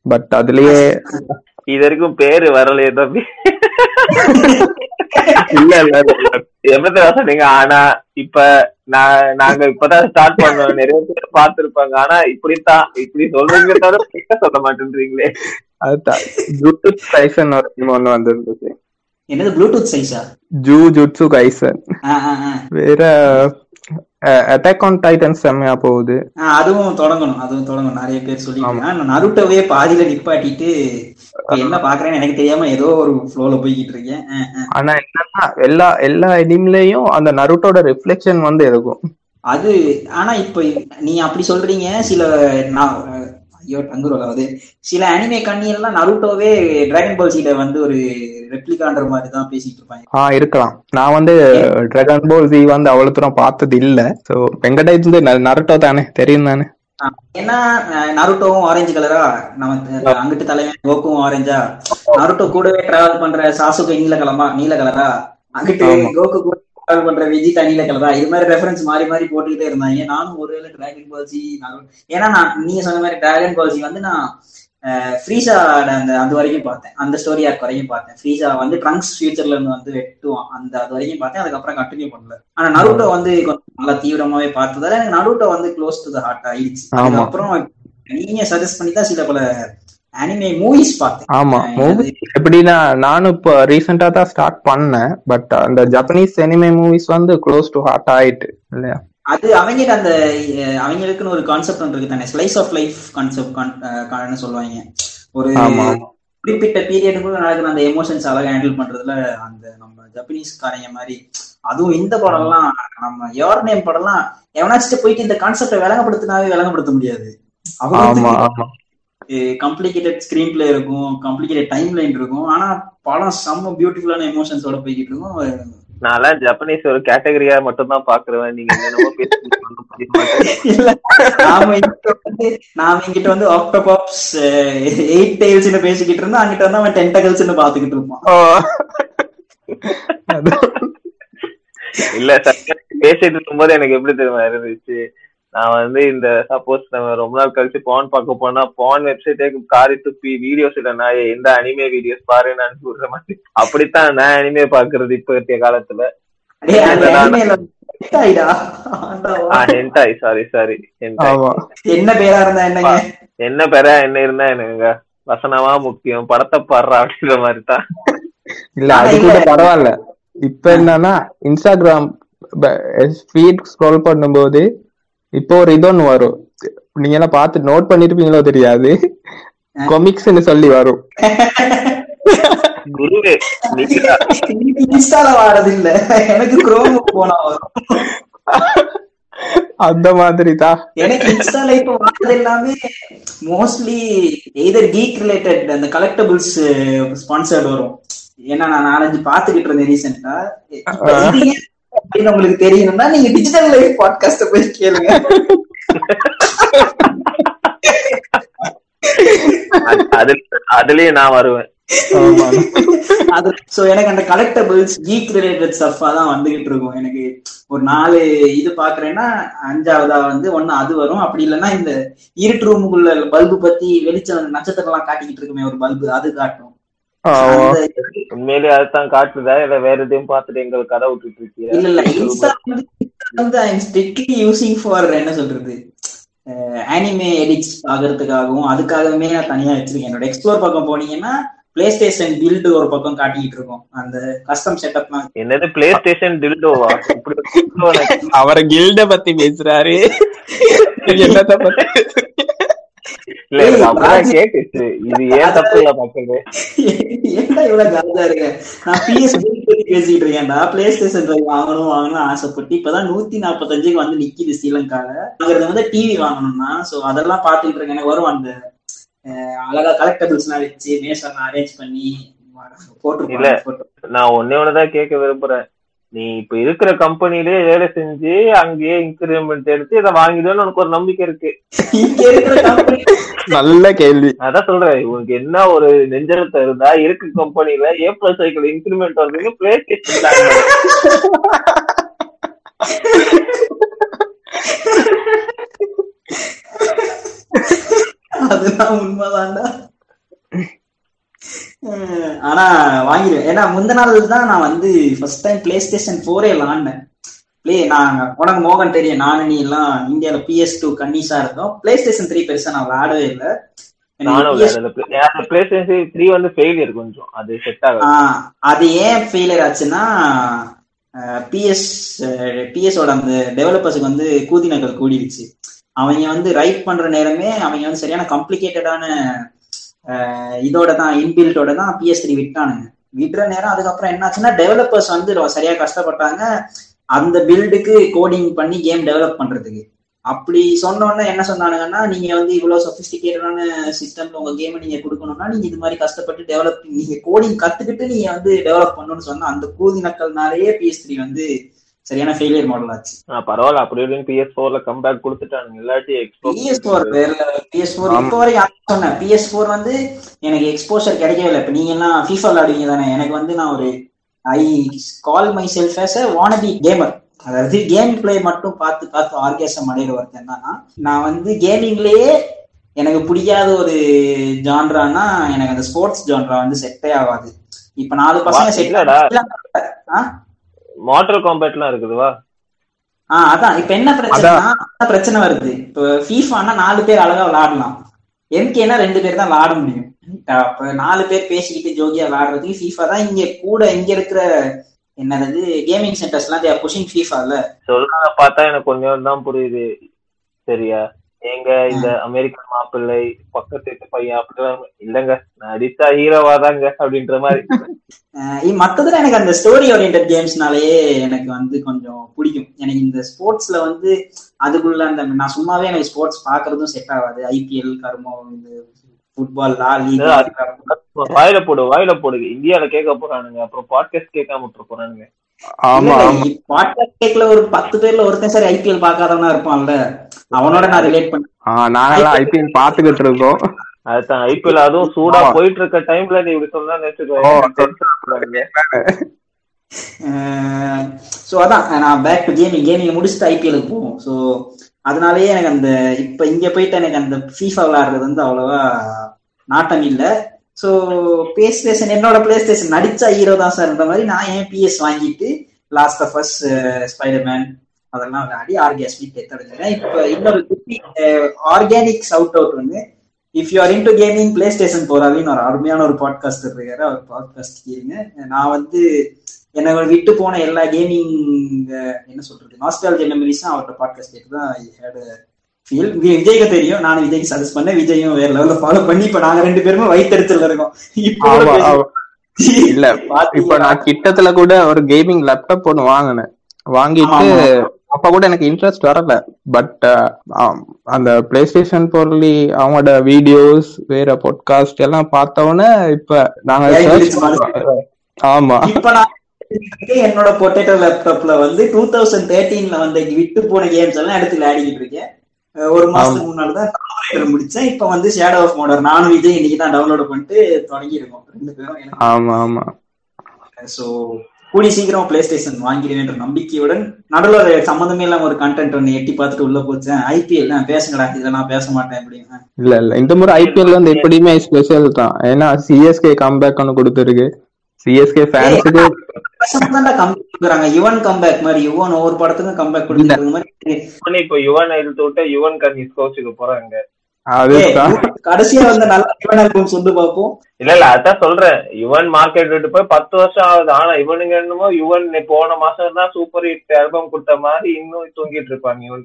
பட் அதுலயே இது வரைக்கும் பேரு வரலையே தம்பி. இல்ல இல்ல. எப்படி சொன்னீங்க? ஆனா இப்ப நான் நாங்க இப்பதான் ஸ்டார்ட் பண்ணோம். நிறைய பேர் பார்த்திருப்பாங்க. ஆனா இப்படித்தான். இப்படி சொல்றீங்க தவிர சொல்ல மாட்டேன்றீங்களே. கைசன் ஒரு team ஒண்ணு வந்திருந்துச்சு. என்னது ப்ளூடூத் சைஸா ஜூ ஜுட்சு கைசன் வேற அட்டாக் ஆன் டைட்டன் செம்மையா போகுது. அதுவும் தொடங்கணும் அதுவும் தொடங்கணும். நிறைய பேர் சொல்லிருக்காங்க நருட்டோவே பாதியில நிப்பாட்டிட்டு என்ன பாக்குறேன்னு எனக்கு தெரியாம ஏதோ ஒரு ஃப்ளோல போய்கிட்டு இருக்கேன். ஆனா என்னன்னா எல்லா எல்லா எனிம்லயும் அந்த நருட்டோட ரிஃப்ளெக்ஷன் வந்து இருக்கும். அது ஆனா இப்ப நீ அப்படி சொல்றீங்க சில ஐயோ டங்குரோல அது சில அனிமே கண்ணியெல்லாம் நருட்டோவே டிராகன் பால் சீல வந்து ஒரு ரெப்ளிகான்ற மாதிரி தான் பேசிட்டு இருப்பாங்க. ஆ இருக்கலாம். நான் வந்து டிராகன் பால் ஜி வந்து அவ்வளவு தூரம் பார்த்தது இல்ல சோ வெங்கடேஷ் வந்து நருட்டோ தானே? தெரியும் தானே? ஏன்னா நருட்டோவும் ஆரஞ்சு கலரா நம்ம அங்கிட்டு தலைவன் கோக்கும் ஆரஞ்சா நருட்டோ கூடவே டிராவல் பண்ற சாசுக்கு நீல கலமா நீல கலரா அங்கிட்டு. கோக்கு கூட டிராவல் பண்ற விஜிதா நீல கலரா இது மாதிரி ரெஃபரன்ஸ் மாறி மாறி போட்டுக்கிட்டே இருந்தாங்க. நானும் ஒருவேளை டிராகன் பால்ஜி ஏன்னா நான் நீங்க சொன்ன மாதிரி டிராகன் பால்ஜி வந்து நான் ஃப்ரீசா அந்த அது வரைக்கும் பார்த்தேன். அந்த ஸ்டோரி ஆர்க் வரைக்கும் பார்த்தேன். ஃப்ரீசா வந்து ட்ரங்க்ஸ் ஃபியூச்சர்ல இருந்து வந்து வெட்டுவான். அந்த அது வரைக்கும் பார்த்தேன். அதுக்கப்புறம் கண்டினியூ பண்ணல. ஆனா நருட்டோ வந்து கொஞ்சம் நல்லா தீவிரமாவே பார்த்ததால எனக்கு நருட்டோ வந்து க்ளோஸ் டு த ஹார்ட் ஆயிடுச்சு. அதுக்கப்புறம் நீங்க சஜஸ்ட் பண்ணி தான் சில பல அனிமே மூவிஸ் பார்த்தேன். ஆமா மூவி எப்படின்னா நானும் இப்போ ரீசெண்டா தான் ஸ்டார்ட் பண்ணேன் பட் அந்த ஜப்பனீஸ் எனிமே மூவிஸ் வந்து க்ளோஸ் டு ஹார்ட் ஆயிட்டு இல்லையா? அது அவங்கிட்ட அந்த அவங்களுக்குன்னு ஒரு கான்செப்ட் ஒன்று இருக்கு தானே ஸ்லைஸ் ஆஃப் லைஃப் கான்செப்ட் சொல்லுவாங்க. ஒரு. குறிப்பிட்ட பீரியடுக்குள்ள நடக்கிற அந்த எமோஷன்ஸ் அழகா ஹேண்டில் பண்றதுல அந்த நம்ம ஜப்பனீஸ்காரங்க மாதிரி அதுவும் இந்த படம்லாம் நம்ம யோர் நேம் படம்லாம் எவனாச்சும் போயிட்டு இந்த கான்செப்டை விளங்கப்படுத்தினாவே விளங்கப்படுத்த முடியாது. அவங்க ஆமா. காம்ப்ளிகேட்டட் ஸ்கிரீன் பிளே இருக்கும் காம்ப்ளிகேட்டட் டைம் லைன் இருக்கும். ஆனா படம் செம்ம பியூட்டிஃபுல்லான எமோஷன்ஸோட போய்கிட்டு இருக்கும். நான் ஜப்பனீஸ் ஒரு கேட்டகரியா மட்டும் தான் பாக்குறேன் நீங்க. இல்ல. நாம நாம இங்கிட்ட வந்து ஆக்டோபாப்ஸ் எயிட் டெய்ல்ஸ்னு பேசிக்கிட்டு இருந்தா அங்கிட்ட வந்து அவன் டென்டகல்ஸ்னு பாத்துக்கிட்டு இருப்பான். இல்ல பேசிட்டு இருக்கும்போது எனக்கு எப்படி தெரியுமா இருந்துச்சு? நான் வந்து இந்த சப்போஸ் நம்ம ரொம்ப நாள் கழிச்சு பான் பார்க்க போனா பான் வெப்சைட்டே காரி துப்பி வீடியோஸ் இல்ல நான் எந்த அனிமே வீடியோஸ் பாரு நான் சொல்ற மாதிரி. அப்படித்தான் நான் அனிமே பாக்குறது இப்ப இருக்க காலத்துல. சாரி சாரி என்ன பேரா இருந்தா என்னங்க? என்ன பெற என்ன இருந்தா எனக்கு வசனமா முக்கியம். படத்தை பாடுறா அப்படின்ற மாதிரி தான் இல்ல அது கூட பரவாயில்ல. இப்ப என்னன்னா இன்ஸ்டாகிராம் ஃபீட் ஸ்க்ரோல் பண்ணும்போது இப்போ ஒரு இது ஒண்ணு வரும். நீங்க எல்லாம் பார்த்து நோட் பண்ணிருப்பீங்களோ தெரியாது. கொமிக்ஸ்னு சொல்லி வரும். குருவே இன்ஸ்டால வாடுறது இல்ல எனக்கு குரோம் போனா வரும். அந்த மாதிரி தான் எனக்கு இன்ஸ்டால இப்ப வாடுறது எல்லாமே மோஸ்ட்லி எய்தர் கீக் ரிலேட்டட் அந்த கலெக்டபிள்ஸ் ஸ்பான்சர்ட் வரும். ஏன்னா நான் நாலஞ்சு பாத்துக்கிட்டு இருந்தேன் ரீசெண்டா அப்படின்னு உங்களுக்கு தெரியணும்னா நீங்க டிஜிட்டல் லைஃப் பாட்காஸ்ட போய் கேளுங்க. அது- அது அதுலயும் நான் வருவேன். ஆமா. அது சோ எனக்கு அந்த கலெக்டபிள்ஸ் கீக் ரிலேட்டட் ஸ்டஃபா தான் வந்துகிட்டு இருக்கும். எனக்கு ஒரு நாலு இது பாக்குறேன்னா அஞ்சாவதா வந்து ஒண்ணு அது வரும். அப்படி இல்லைன்னா இந்த இருட்டு ரூமுக்குள்ள பல்பு பத்தி வெளிச்சம் நட்சத்திரம் எல்லாம் காட்டிக்கிட்டு இருக்குமே ஒரு பல்பு அது காட்டும். உண்மையிலேயே அதுதான் காட்டுதா? இல்ல வேற எதையும் பார்த்துட்டு எங்களுக்கு கதை விட்டுட்டு இல்ல இல்ல இன்ஸ்டா இருக்கீங்க வந்து ஸ்ட்ரிக்ட்லி யூசிங் ஃபார் என்ன சொல்றது? அனிமே எடிட்ஸ் ஆகிறதுக்காகவும் அதுக்காகவுமே நான் தனியா வச்சிருக்கேன். என்னோட எக்ஸ்ப்ளோர் பக்கம் போனீங்கன்னா பிளே ஸ்டேஷன் பில்டு ஒரு பக்கம் காட்டிக்கிட்டு இருக்கும். அந்த கஸ்டம் செட்டப்லாம் என்னது பிளே ஸ்டேஷன் டில்டோவா அவரை கில்ட பத்தி பேசுறாரு. என்னத்த பத்தி ஆசைப்பட்டு இப்பதான் நூத்தி நாற்பத்தஞ்சுக்கு வந்து நிக்குது ஸ்ரீலங்கால. வாங்குறது வந்து டிவி வாங்கணும்னா சோ அதெல்லாம் பாத்துட்டு இருக்கேன். எனக்கு வரும் அந்த அழகா கலெக்டபிள்ஸ் எல்லாம் வச்சு மேசன் அரேஞ்ச் பண்ணி போட்டு நான் ஒன்னே ஒண்ணுதான் கேட்க விரும்புறேன். நீ இப்ப இருக்கிற கம்பெனிலே வேலை செஞ்சு அங்கேயே இன்கிரிமெண்ட் எடுத்து இதை வாங்கிடுவேன்னு உனக்கு ஒரு நம்பிக்கை இருக்கு. இங்க இருக்கிற கம்பெனி நல்ல கேள்வி. அதான் சொல்றேன். உனக்கு என்ன ஒரு நெஞ்சலத்தை இருந்தா இருக்கு கம்பெனில ஏ பிளஸ் சைக்கிள் இன்கிரிமெண்ட் வருதுன்னு பிளே ஸ்டேஷன் அதெல்லாம் உண்மைதான்டா. ஆனா வாங்கிடுவேன் ஏன்னா முந்த நாள் தான் நான் வந்து ஃபர்ஸ்ட் டைம் பிளே ஸ்டேஷன் ஃபோரே விளாண்டேன். பிளே நான் உனக்கு மோகன் தெரியும். நானு நீ எல்லாம் இந்தியால பிஎஸ் டூ கன்னிஸா இருந்தோம். பிளே ஸ்டேஷன் த்ரீ பெருசா நான் விளையாடவே இல்லை. நானும் அது ஏன் ஃபெயிலியர் ஆச்சுன்னா பிஎஸ் பிஎஸோட அந்த டெவலப்பர்ஸுக்கு வந்து கூதி நகல் கூடிடுச்சு. அவங்க வந்து ரைட் பண்ற நேரமே அவங்க வந்து சரியான காம்ப்ளிகேட்டடான இதோட தான் இன்பில்டோட தான் பிஎஸ் த்ரீ விட்டானுங்க. விடுற நேரம் அதுக்கப்புறம் என்னாச்சுன்னா டெவலப்பர்ஸ் வந்து சரியா கஷ்டப்பட்டாங்க. அந்த பில்டுக்கு கோடிங் பண்ணி கேம் டெவலப் பண்றதுக்கு. அப்படி சொன்னோன்னா என்ன சொன்னானுங்கன்னா நீங்க வந்து இவ்வளவு சொபிஸ்டிகேட்டடான சிஸ்டம்ல உங்க கேமை நீங்க கொடுக்கணும்னா நீங்க இது மாதிரி கஷ்டப்பட்டு டெவலப் நீங்க கோடிங் கத்துக்கிட்டு நீங்க வந்து டெவலப் பண்ணணும்னு சொன்னா அந்த கூதி நக்கல்னாலேயே பிஎஸ் த்ரீ வந்து சரியான ஃபெயிலியர் மாடல் ஆச்சு. ஆ, பரவாயில்ல. அப்படி இப்படின்னு பிஎஸ் போர்ல கம்பேக் கொடுத்துட்டானுங்க. இல்லாட்டி பிஎஸ் ஃபோர் வேற பிஎஸ் ஃபோர் இப்போ வரைக்கும் அதான் சொன்னேன்? பிஎஸ் ஃபோர் வந்து எனக்கு எக்ஸ்போஷர் கிடைக்கவே இல்லை. இப்போ நீங்க எல்லாம் ஃபீஃபா விளையாடுவீங்க தானே? எனக்கு வந்து நான் ஒரு I call myself as a wannabe gamer அதாவது கேம் பிளே மட்டும் பார்த்து பார்த்து ஆர்கேசம் அடைகிற ஒருத்தன் தான் நான். வந்து கேமிங்லயே எனக்கு பிடிக்காத ஒரு ஜான்ரானா எனக்கு அந்த ஸ்போர்ட்ஸ் ஜான்ரா வந்து செட்டே ஆகாது. இப்ப நாலு பசங்க செட் மாட்டர் காம்பேட்லாம் இருக்குதுவா ஆ அதான். இப்ப என்ன பிரச்சனைனா என்ன பிரச்சனை வருது. இப்ப ஃபீஃபானா நாலு பேர் அழகா விளையாடலாம் எம்கேனா ரெண்டு பேர் தான் விளையாட முடியும். நாலு பேர் பேசிக்கிட்டு ஜோகியா விளையாடுறதுக்கு ஃபீஃபா தான் இங்க கூட இங்க இருக்கிற என்னது கேமிங் சென்டர்ஸ் எல்லாம் தேர் புஷிங் ஃபீஃபால சொல்றத பார்த்தா எனக்கு கொஞ்சம் தான் புரியுது சரியா? எங்க இந்த அமெரிக்கன் மாப்பிள்ளை பக்கத்து வீட்டு பையன் அப்படிலாம் இல்லங்க. நான் அடித்தா ஹீரோவா தாங்க அப்படின்ற மாதிரி. <laughs> மத்ததுல எனக்கு அந்த ஸ்டோரி ஓரியன்ட் கேம்ஸ்னாலேயே எனக்கு வந்து கொஞ்சம் பிடிக்கும். எனக்கு இந்த ஸ்போர்ட்ஸ்ல வந்து அதுக்குள்ள அந்த நான் சும்மாவே எனக்கு ஸ்போர்ட்ஸ் பாக்குறதும் செட் ஆகாது. ஐபிஎல் கர்மம் இந்த ஃபுட்பால் வாயில போடு வாயில போடு. இந்தியால கேட்க போறானுங்க. அப்புறம் பாட்காஸ்ட் கேட்காம விட்டுற போறானுங்க. ஒரு பத்து பேர்ல ஒருத்தன் சரி ஐபிஎல் பார்க்காதவனா இருப்பான்ல. அவனோட நான் ரிலேட் பண்ணேன் ஆ, நாங்கெல்லாம் ஐபிஎல் பாத்துக்கிட்டு இருக்கோம். அதுதான் ஐபிஎல் அதுவும் சூடா. போயிட்டு இருக்க டைம்ல நீ இப்படி சொன்னா நினைச்சுக்கோ. ஸோ அதான் நான் பேக் டு கேமிங் கேமிங் முடிச்சுட்டு ஐபிஎலுக்கு போவோம். ஸோ அதனாலயே எனக்கு அந்த இப்ப இங்க போயிட்டு எனக்கு அந்த ஃபீஃபா விளையாடுறது வந்து அவ்வளவா நாட்டம் இல்லை. ஸோ பிளே ஸ்டேஷன் என்னோட பிளே ஸ்டேஷன் நடிச்ச ஹீரோ தான் சார் இந்த மாதிரி நான் ஏன் பிஎஸ் வாங்கிட்டு லாஸ்ட் ஆஃப் அஸ் ஸ்பைடர்மேன் அதெல்லாம் விளையாடி ஆர்கேஸ்மி தெத்தடைஞ்சிருக்கேன் இப்போ இன்னொரு குட்டி ஆர்கானிக் சவுட் அவுட் வந்து if you are into gaming PlayStation போறாருன்னு ஒரு அருமையான ஒரு பாட்காஸ்ட் இருக்காரு அவர் பாட்காஸ்ட் கேளுங்க. நான் வந்து என்னை விட்டு போன எல்லா கேமிங் என்ன சொல்றது நாஸ்டாலஜி மெமரிஸும் அவர்கிட்ட பாட்காஸ்ட் கேட்டு தான் ஐ ஹேட் ஃபீல் விஜய்க்கு தெரியும். நானும் விஜய்க்கு சஜஸ்ட் பண்ணேன். விஜயும் வேற லெவல்ல ஃபாலோ பண்ணி இப்ப நாங்க ரெண்டு பேருமே வயிற்றுல இருக்கோம். இப்போ. இல்ல இப்ப நான் கிட்டத்துல கூட ஒரு கேமிங் லேப்டாப் ஒண்ணு வாங்கினேன். வாங்கிட்டு அப்ப கூட எனக்கு இன்ட்ரெஸ்ட் வரல. பட் அந்த பிளே ஸ்டேஷன் பொருளி அவங்களோட வீடியோஸ் வேற பாட்காஸ்ட் எல்லாம் பார்த்தவொடனே இப்ப நாங்க. ஆமா. இப்ப நான் இருக்கேன், என்னோட பொட்டேட்டோ லேப்டாப்ல வந்து டூ தௌசண்ட் தேர்ட்டீன்ல வந்த விட்டு போன கேம்ஸ் எல்லாம் எடுத்து விளையாடிக்கிட்டு இருக்கேன். ஒரு மாசத்துக்கு முன்னாடி தான் முடிச்சேன். இப்ப வந்து ஷேடோ ஆஃப் மோடர் நானும் விஜய் இன்னைக்கு தான் டவுன்லோட் பண்ணிட்டு தொடங்கி இருக்கோம் ரெண்டு பேரும் ஆமா ஆமா. சோ கூடி சீக்கிரம் பிளே ஸ்டேஷன் வாங்கிடுவேன்ற நம்பிக்கையுடன் நடுவில் சம்மந்தமே இல்லாம ஒரு கண்டென்ட் ஒன்னு எட்டி பார்த்துட்டு உள்ள போச்சேன். ஐபிஎல் பேசுங்கடா இதுல நான் பேச மாட்டேன் அப்படின்னு. இல்ல இல்ல. இந்த முறை ஐபிஎல் வந்து எப்படியுமே ஸ்பெஷல் தான். ஏன்னா சிஎஸ்கே கம்பேக் ஒன்னு கொடுத்துருக்கு. சிஎஸ்கே ஃபேன்ஸுக்கு கம்பேக் கொடுக்குறாங்க. யுவன் கம்பேக் மாதிரி யுவன் ஒவ்வொரு படத்துக்கும் கம்பேக் கொடுக்குறது மாதிரி இப்ப யுவன் இழுத்து விட்டு யுவன் கன்னிஸ் கோச்சுக்கு போறாங்க. கடைசியா வந்த நல்ல யுவன் ஆல்பம் சொல்லு பார்ப்போம் இல்ல இல்ல அதான் சொல்றேன். யுவன் மார்க்கெட் விட்டு போய் பத்து வருஷம் ஆகுது. ஆனா இவனுங்க என்னமோ யுவன் போன மாசம் தான் சூப்பர் ஹிட் ஆல்பம் கொடுத்த மாதிரி இன்னும் தூங்கிட்டு இருப்பாங்க யுவன்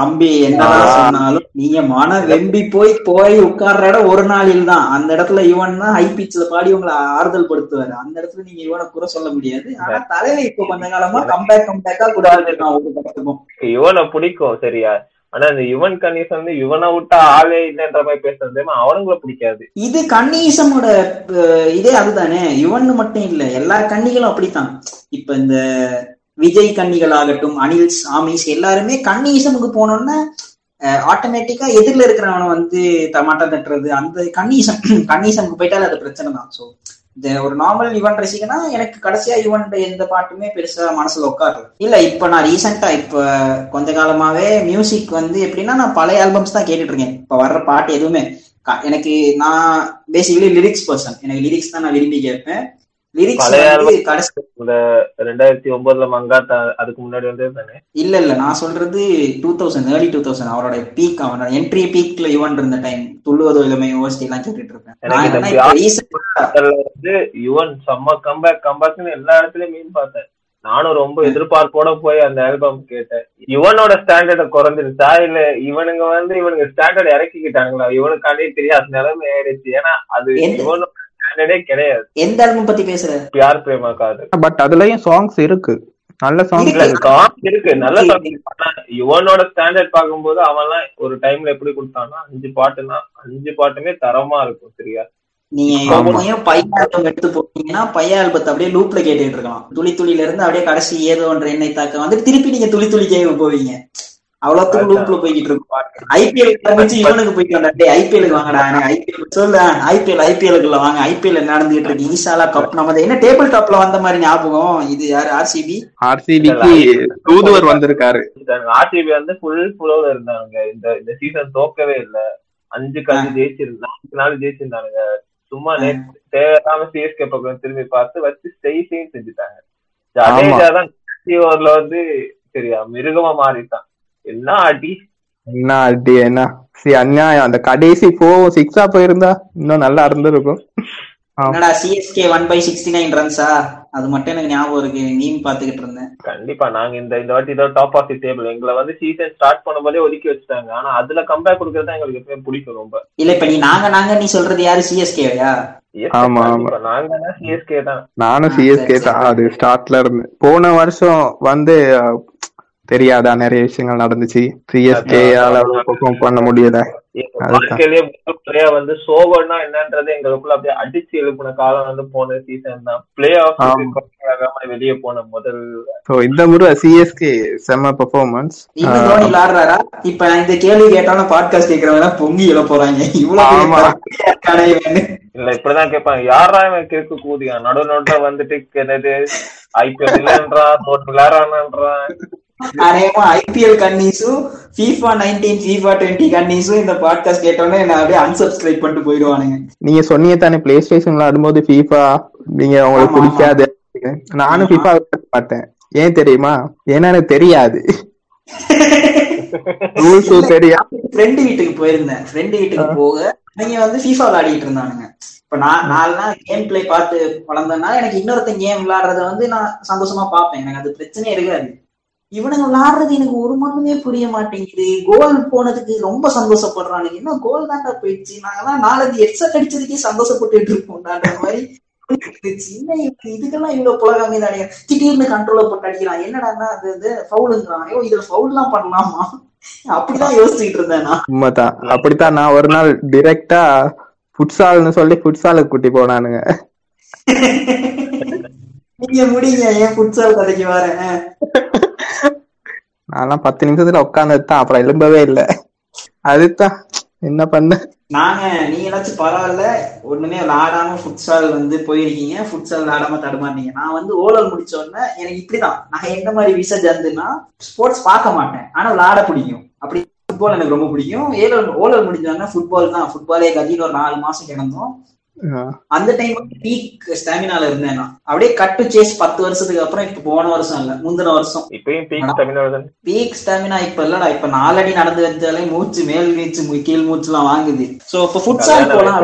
தம்பி என்னதான் சொன்னாலும் நீங்க மன வெம்பி போய் போய் உட்கார்ற இடம் ஒரு நாளில் தான். அந்த இடத்துல இவன் தான் ஹை பீச்ல பாடி உங்களை ஆறுதல் படுத்துவாரு. அந்த இடத்துல நீங்க இவனை குறை சொல்ல முடியாது. ஆனா தலைவர் இப்ப கொஞ்ச காலமா கம்பேக் கம்பேக்கா கூடாது நான் ஒரு படத்துக்கும் யுவனை பிடிக்கும் சரியா? ஆனா இந்த யுவன் கணேசன் வந்து யுவனை விட்டா ஆளே இல்லைன்ற மாதிரி பேசுறது அவனுங்களை பிடிக்காது. இது கன்னிசமோட இதே அதுதானே? யுவன் மட்டும் இல்ல எல்லா கன்னிகளும் அப்படித்தான். இப்ப இந்த விஜய் கன்னிகள் ஆகட்டும் அனில் சாமிஸ் எல்லாருமே கன்னிசமுக்கு போனோம்னா ஆட்டோமேட்டிக்கா எதிரில இருக்கிறவனை வந்து தமாட்டம் தட்டுறது அந்த கண்ணீசம் கன்னிசமுக்கு போயிட்டாலே அது பிரச்சனை தான் ஸோ ஒரு நார்மல் யுவன் ரசிகனா? எனக்கு கடைசியா யுவன் எந்த பாட்டுமே பெருசா மனசுல உட்காரு இல்ல இப்ப நான் ரீசெண்டா இப்ப கொஞ்ச காலமாவே மியூசிக் வந்து எப்படின்னா நான் பழைய ஆல்பம்ஸ் தான் கேட்டுட்டு இருக்கேன். இப்ப வர்ற பாட்டு எதுவுமே. எனக்கு நான் பேசிக்கலி லிரிக்ஸ் பர்சன் எனக்கு லிரிக்ஸ் தான் நான் விரும்பி கேட்பேன். இந்த ரெண்டாயிரத்தி ஒன்பதுல மங்காத்தா அதுக்கு முன்னாடி வந்து தானே இல்ல இல்ல நான் சொல்றது two thousand early two thousand அவரோட பீக் அவனோட என்ட்ரி பீக்ல யுவன் இருந்த டைம் துள்ளுவதோ இளமை எல்லாம் கேட்டுட்டு இருப்பேன். வந்து யுவன் செம்ம கம்பேக் கம்பேக்னு எல்லா இடத்துலயும் மீன் பார்த்தேன். நானும் ரொம்ப எதிர்பார்ப்போட போய் அந்த ஆல்பம் கேட்டேன். யுவனோட ஸ்டாண்டர்ட குறைஞ்சிருச்சா? இல்ல இவனுங்க வந்து இவனுங்க ஸ்டாண்டர்ட் இறக்கிக்கிட்டாங்களா? இவனுக்காண்டே தெரியாத நிலைமை ஆயிடுச்சு. ஏன்னா அது இவனோட ஸ்டாண்டர்டே கிடையாது. எந்த ஆல்பம் பத்தி பேசுற? பியார் பிரேமா காது பட் அதுலயும் சாங்ஸ் இருக்கு. நல்ல சாங்ஸ். இருக்கு. சாங் இருக்கு. நல்ல சாங் ஆனா யுவனோட ஸ்டாண்டர்ட் பார்க்கும்போது அவன்லாம் ஒரு டைம்ல எப்படி கொடுத்தான்னா அஞ்சு பாட்டுனா அஞ்சு பாட்டுமே தரமா இருக்கும் சரியா? நீங்க பையன் ஆல்பம் எடுத்து போட்டீங்கன்னா பையன் ஆல்பத்தை அப்படியே லூப்ல கேட்டுட்டு இருக்கலாம் துளி துளில இருந்து அப்படியே கடைசி ஏதோ ஒன்ற எண்ணெய் தாக்க வந்து திருப்பி நீங்க துளி துளி கேட்க போவீங்க. அவ்வளவுத்துக்கு லூப்ல போய்கிட்டு இருக்கும் ஐபிஎல் இவனுக்கு வந்தா டேய் ஐபிஎலுக்கு வாங்கடா ஐபிஎல் சொல்ல ஐபிஎல் ஐபிஎலுக்குள்ள வாங்க ஐபிஎல் நடந்துகிட்டு இருக்கு? ஈசாலா கப் நம்ம என்ன டேபிள் டாப்ல வந்த மாதிரி ஞாபகம்? இது யாரு? ஆர்சிபி ஆர்சிபிக்கு தூதுவர் வந்திருக்காரு. ஆர்சிபி வந்து ஃபுல் ஃபுல்லோட இருந்தாங்க. இந்த இந்த சீசன் தோக்கவே இல்ல. அஞ்சு ஜெயிச்சிருந்தாங்க நாலு நாலு ஜெயிச்சிருந்தானுங்க. சும்மா நேத்து தேவையில்லாம சிஎஸ்கே பக்கம் திரும்பி பார்த்து வச்சு ஸ்டெய்ஸையும் செஞ்சுட்டாங்க. ஜடேஜா தான் கடைசி ஓவர்ல வந்து சரியா மிருகமா மாறிட்டான். என்ன அடி என்ன அடி என்ன? சரி அநியாயம். அந்த கடைசி போ சிக்ஸா போயிருந்தா இன்னும் நல்லா இருந்திருக்கும். ஆமா. என்னடா CSK one by sixty nine ரன்ஸா அது மட்டும் எனக்கு ஞாபகம் இருக்கு மீன் பாத்துக்கிட்டு இருந்தேன். கண்டிப்பா நாங்க இந்த இந்த வாட்டி தான் டாப் ஆஃப் தி டேபிள் எங்களை வந்து சீசன் ஸ்டார்ட் பண்ணும்போதே ஒதுக்கி வச்சுட்டாங்க. ஆனா அதுல கம்பேக் கொடுக்கறது எங்களுக்கு எப்பவுமே பிடிக்கும் ரொம்ப. இல்ல இப்ப நீ நாங்க நாங்க நீ சொல்றது யாரு? சிஎஸ்கேவையா ஆமா, கண்டிப்பா. நாங்க சிஎஸ்கே தான். நானும் சிஎஸ்கே தான். அது ஸ்டார்ட்ல இருந்து போன வருஷம் வந்து தெரியாதா நிறைய விஷயங்கள் நடந்துச்சு. சிஎஸ்கே பெர்ஃபார்ம் பண்ண முடியல. வாழ்க்கையிலேயே முறையா வந்து சோகம்னா என்னன்றது எங்களுக்குள்ள அப்படியே அடிச்சு எழுப்பின காலம் வந்து போன சீசன் தான். Play off. ஆகாம வெளியே போன முதல் சோ இந்த முறை சிஎஸ்கே செம்ம பெர்ஃபார்மன்ஸ் விளாடுறாரா இப்ப இந்த கேள்வி கேட்டாலும் பாட்காஸ்ட் கேட்கறவங்க பொங்கி எழ போறாங்க. இவ்வளவு. இல்ல இப்படிதான் கேட்பாங்க. யாரா இவன் கிறுக்கு கூதியா? நடு நடுல வந்துட்டு என்னது? ஐபிஎல் இல்லன்றான் விளையாடுறான்ன்றான் அநேகமா ஐபிஎல் கன்னிஸும் FIFA நைன்டீன் FIFA டுவெண்ட்டி கன்னிஸும் இந்த பாட்காஸ்ட் கேட்டோன்னே நான் அப்படியே அன்சப்ஸ்கிரைப் பண்ணிட்டு போயிடுவானுங்க. நீங்க சொன்னீங்க தானே பிளே ஸ்டேஷன் விளையாடும்போது ஃபீஃபா நீங்க உங்களுக்கு பிடிக்காது. நானும். ஃபீஃபா மாட்டேன் ஏன் தெரியுமா? ஏன்னா எனக்கு தெரியாது. ரூல்ஸும் தெரியாது ஃப்ரெண்டு வீட்டுக்கு போயிருந்தேன். ஃப்ரெண்டு வீட்டுக்கு போக அவங்க வந்து FIFA விளையாடிட்டு இருந்தானுங்க. இப்ப நான் நான்லாம் கேம் பிளே பார்த்து வளர்ந்ததுனால எனக்கு இன்னொருத்தன் கேம் விளையாடுறத வந்து நான் சந்தோஷமா பார்ப்பேன். எனக்கு அது பிரச்சனையே இருக்காது. இவனுங்க விளையாடுறது எனக்கு ஒரு மண்ணுமே புரிய மாட்டேங்குது. கோல் போனதுக்கு ரொம்ப சந்தோஷப்படுறானுங்க. இன்னும் கோல் தாண்டா போயிடுச்சு? நாங்கெல்லாம் நாலஞ்சு ஹெட்செட் அடிச்சதுக்கே சந்தோஷப்பட்டுட்டு இருப்போம்டான்ற மாதிரி சின்ன இதுக்கெல்லாம் இவ்வளவு புலகாமி தானே திடீர்னு கண்ட்ரோல போட்டு அடிக்கிறான். என்னடான்னா அது இது ஃபவுலுங்கிறான் ஐயோ இதுல ஃபவுல் எல்லாம் பண்ணலாமா? அப்படிதான் யோசிச்சுட்டு இருந்தேன் நான். உண்மைதான். அப்படித்தான் நான் ஒரு நாள் டிரெக்டா ஃபுட்சால்னு சொல்லி ஃபுட்சாலுக்கு கூட்டி போனானுங்க. <laughs> நீங்க முடிங்க ஏன் புட்சால் கதைக்கு வரேன்? நான்லாம் பத்து நிமிஷத்துல உட்கார்ந்து தான் அப்புறம் எழும்பவே இல்லை. அதுதான். என்ன பண்ண? நாங்க நீங்க ஏதாச்சும் பரவாயில்ல ஒண்ணுமே விளாடாம ஃபுட்சால் வந்து போயிருக்கீங்க. ஃபுட்சால் விளாடாம தடுமாறீங்க நான் வந்து ஓலல் முடிச்ச உடனே எனக்கு இப்படிதான். நான் எந்த மாதிரி விசா ஜந்துன்னா ஸ்போர்ட்ஸ் பார்க்க மாட்டேன். ஆனா விளாட பிடிக்கும். அப்படி ஃபுட்பால் எனக்கு ரொம்ப பிடிக்கும். ஏழல் ஓலல் முடிஞ்சோடனே ஃபுட்பால் தான். ஃபுட்பாலே கதின்னு ஒரு நாலு மாசம் கிடந்தோம். அந்த டைம் பீக் ஸ்டாமினால இருந்தேன் நான். அப்படியே கட்டு சேஸ் பத்து வருஷத்துக்கு அப்புறம் இப்ப போன வருஷம் இல்ல முந்தின வருஷம். இப்பயும் பீக் ஸ்டாமினா இப்ப இல்லடா இப்ப நாலடி நடந்து வச்சாலே மூச்சு மேல் மூச்சு மு- கீழ் மூச்சு எல்லாம் வாங்குது. சோ இப்ப ஃபுட்சால் போலாம்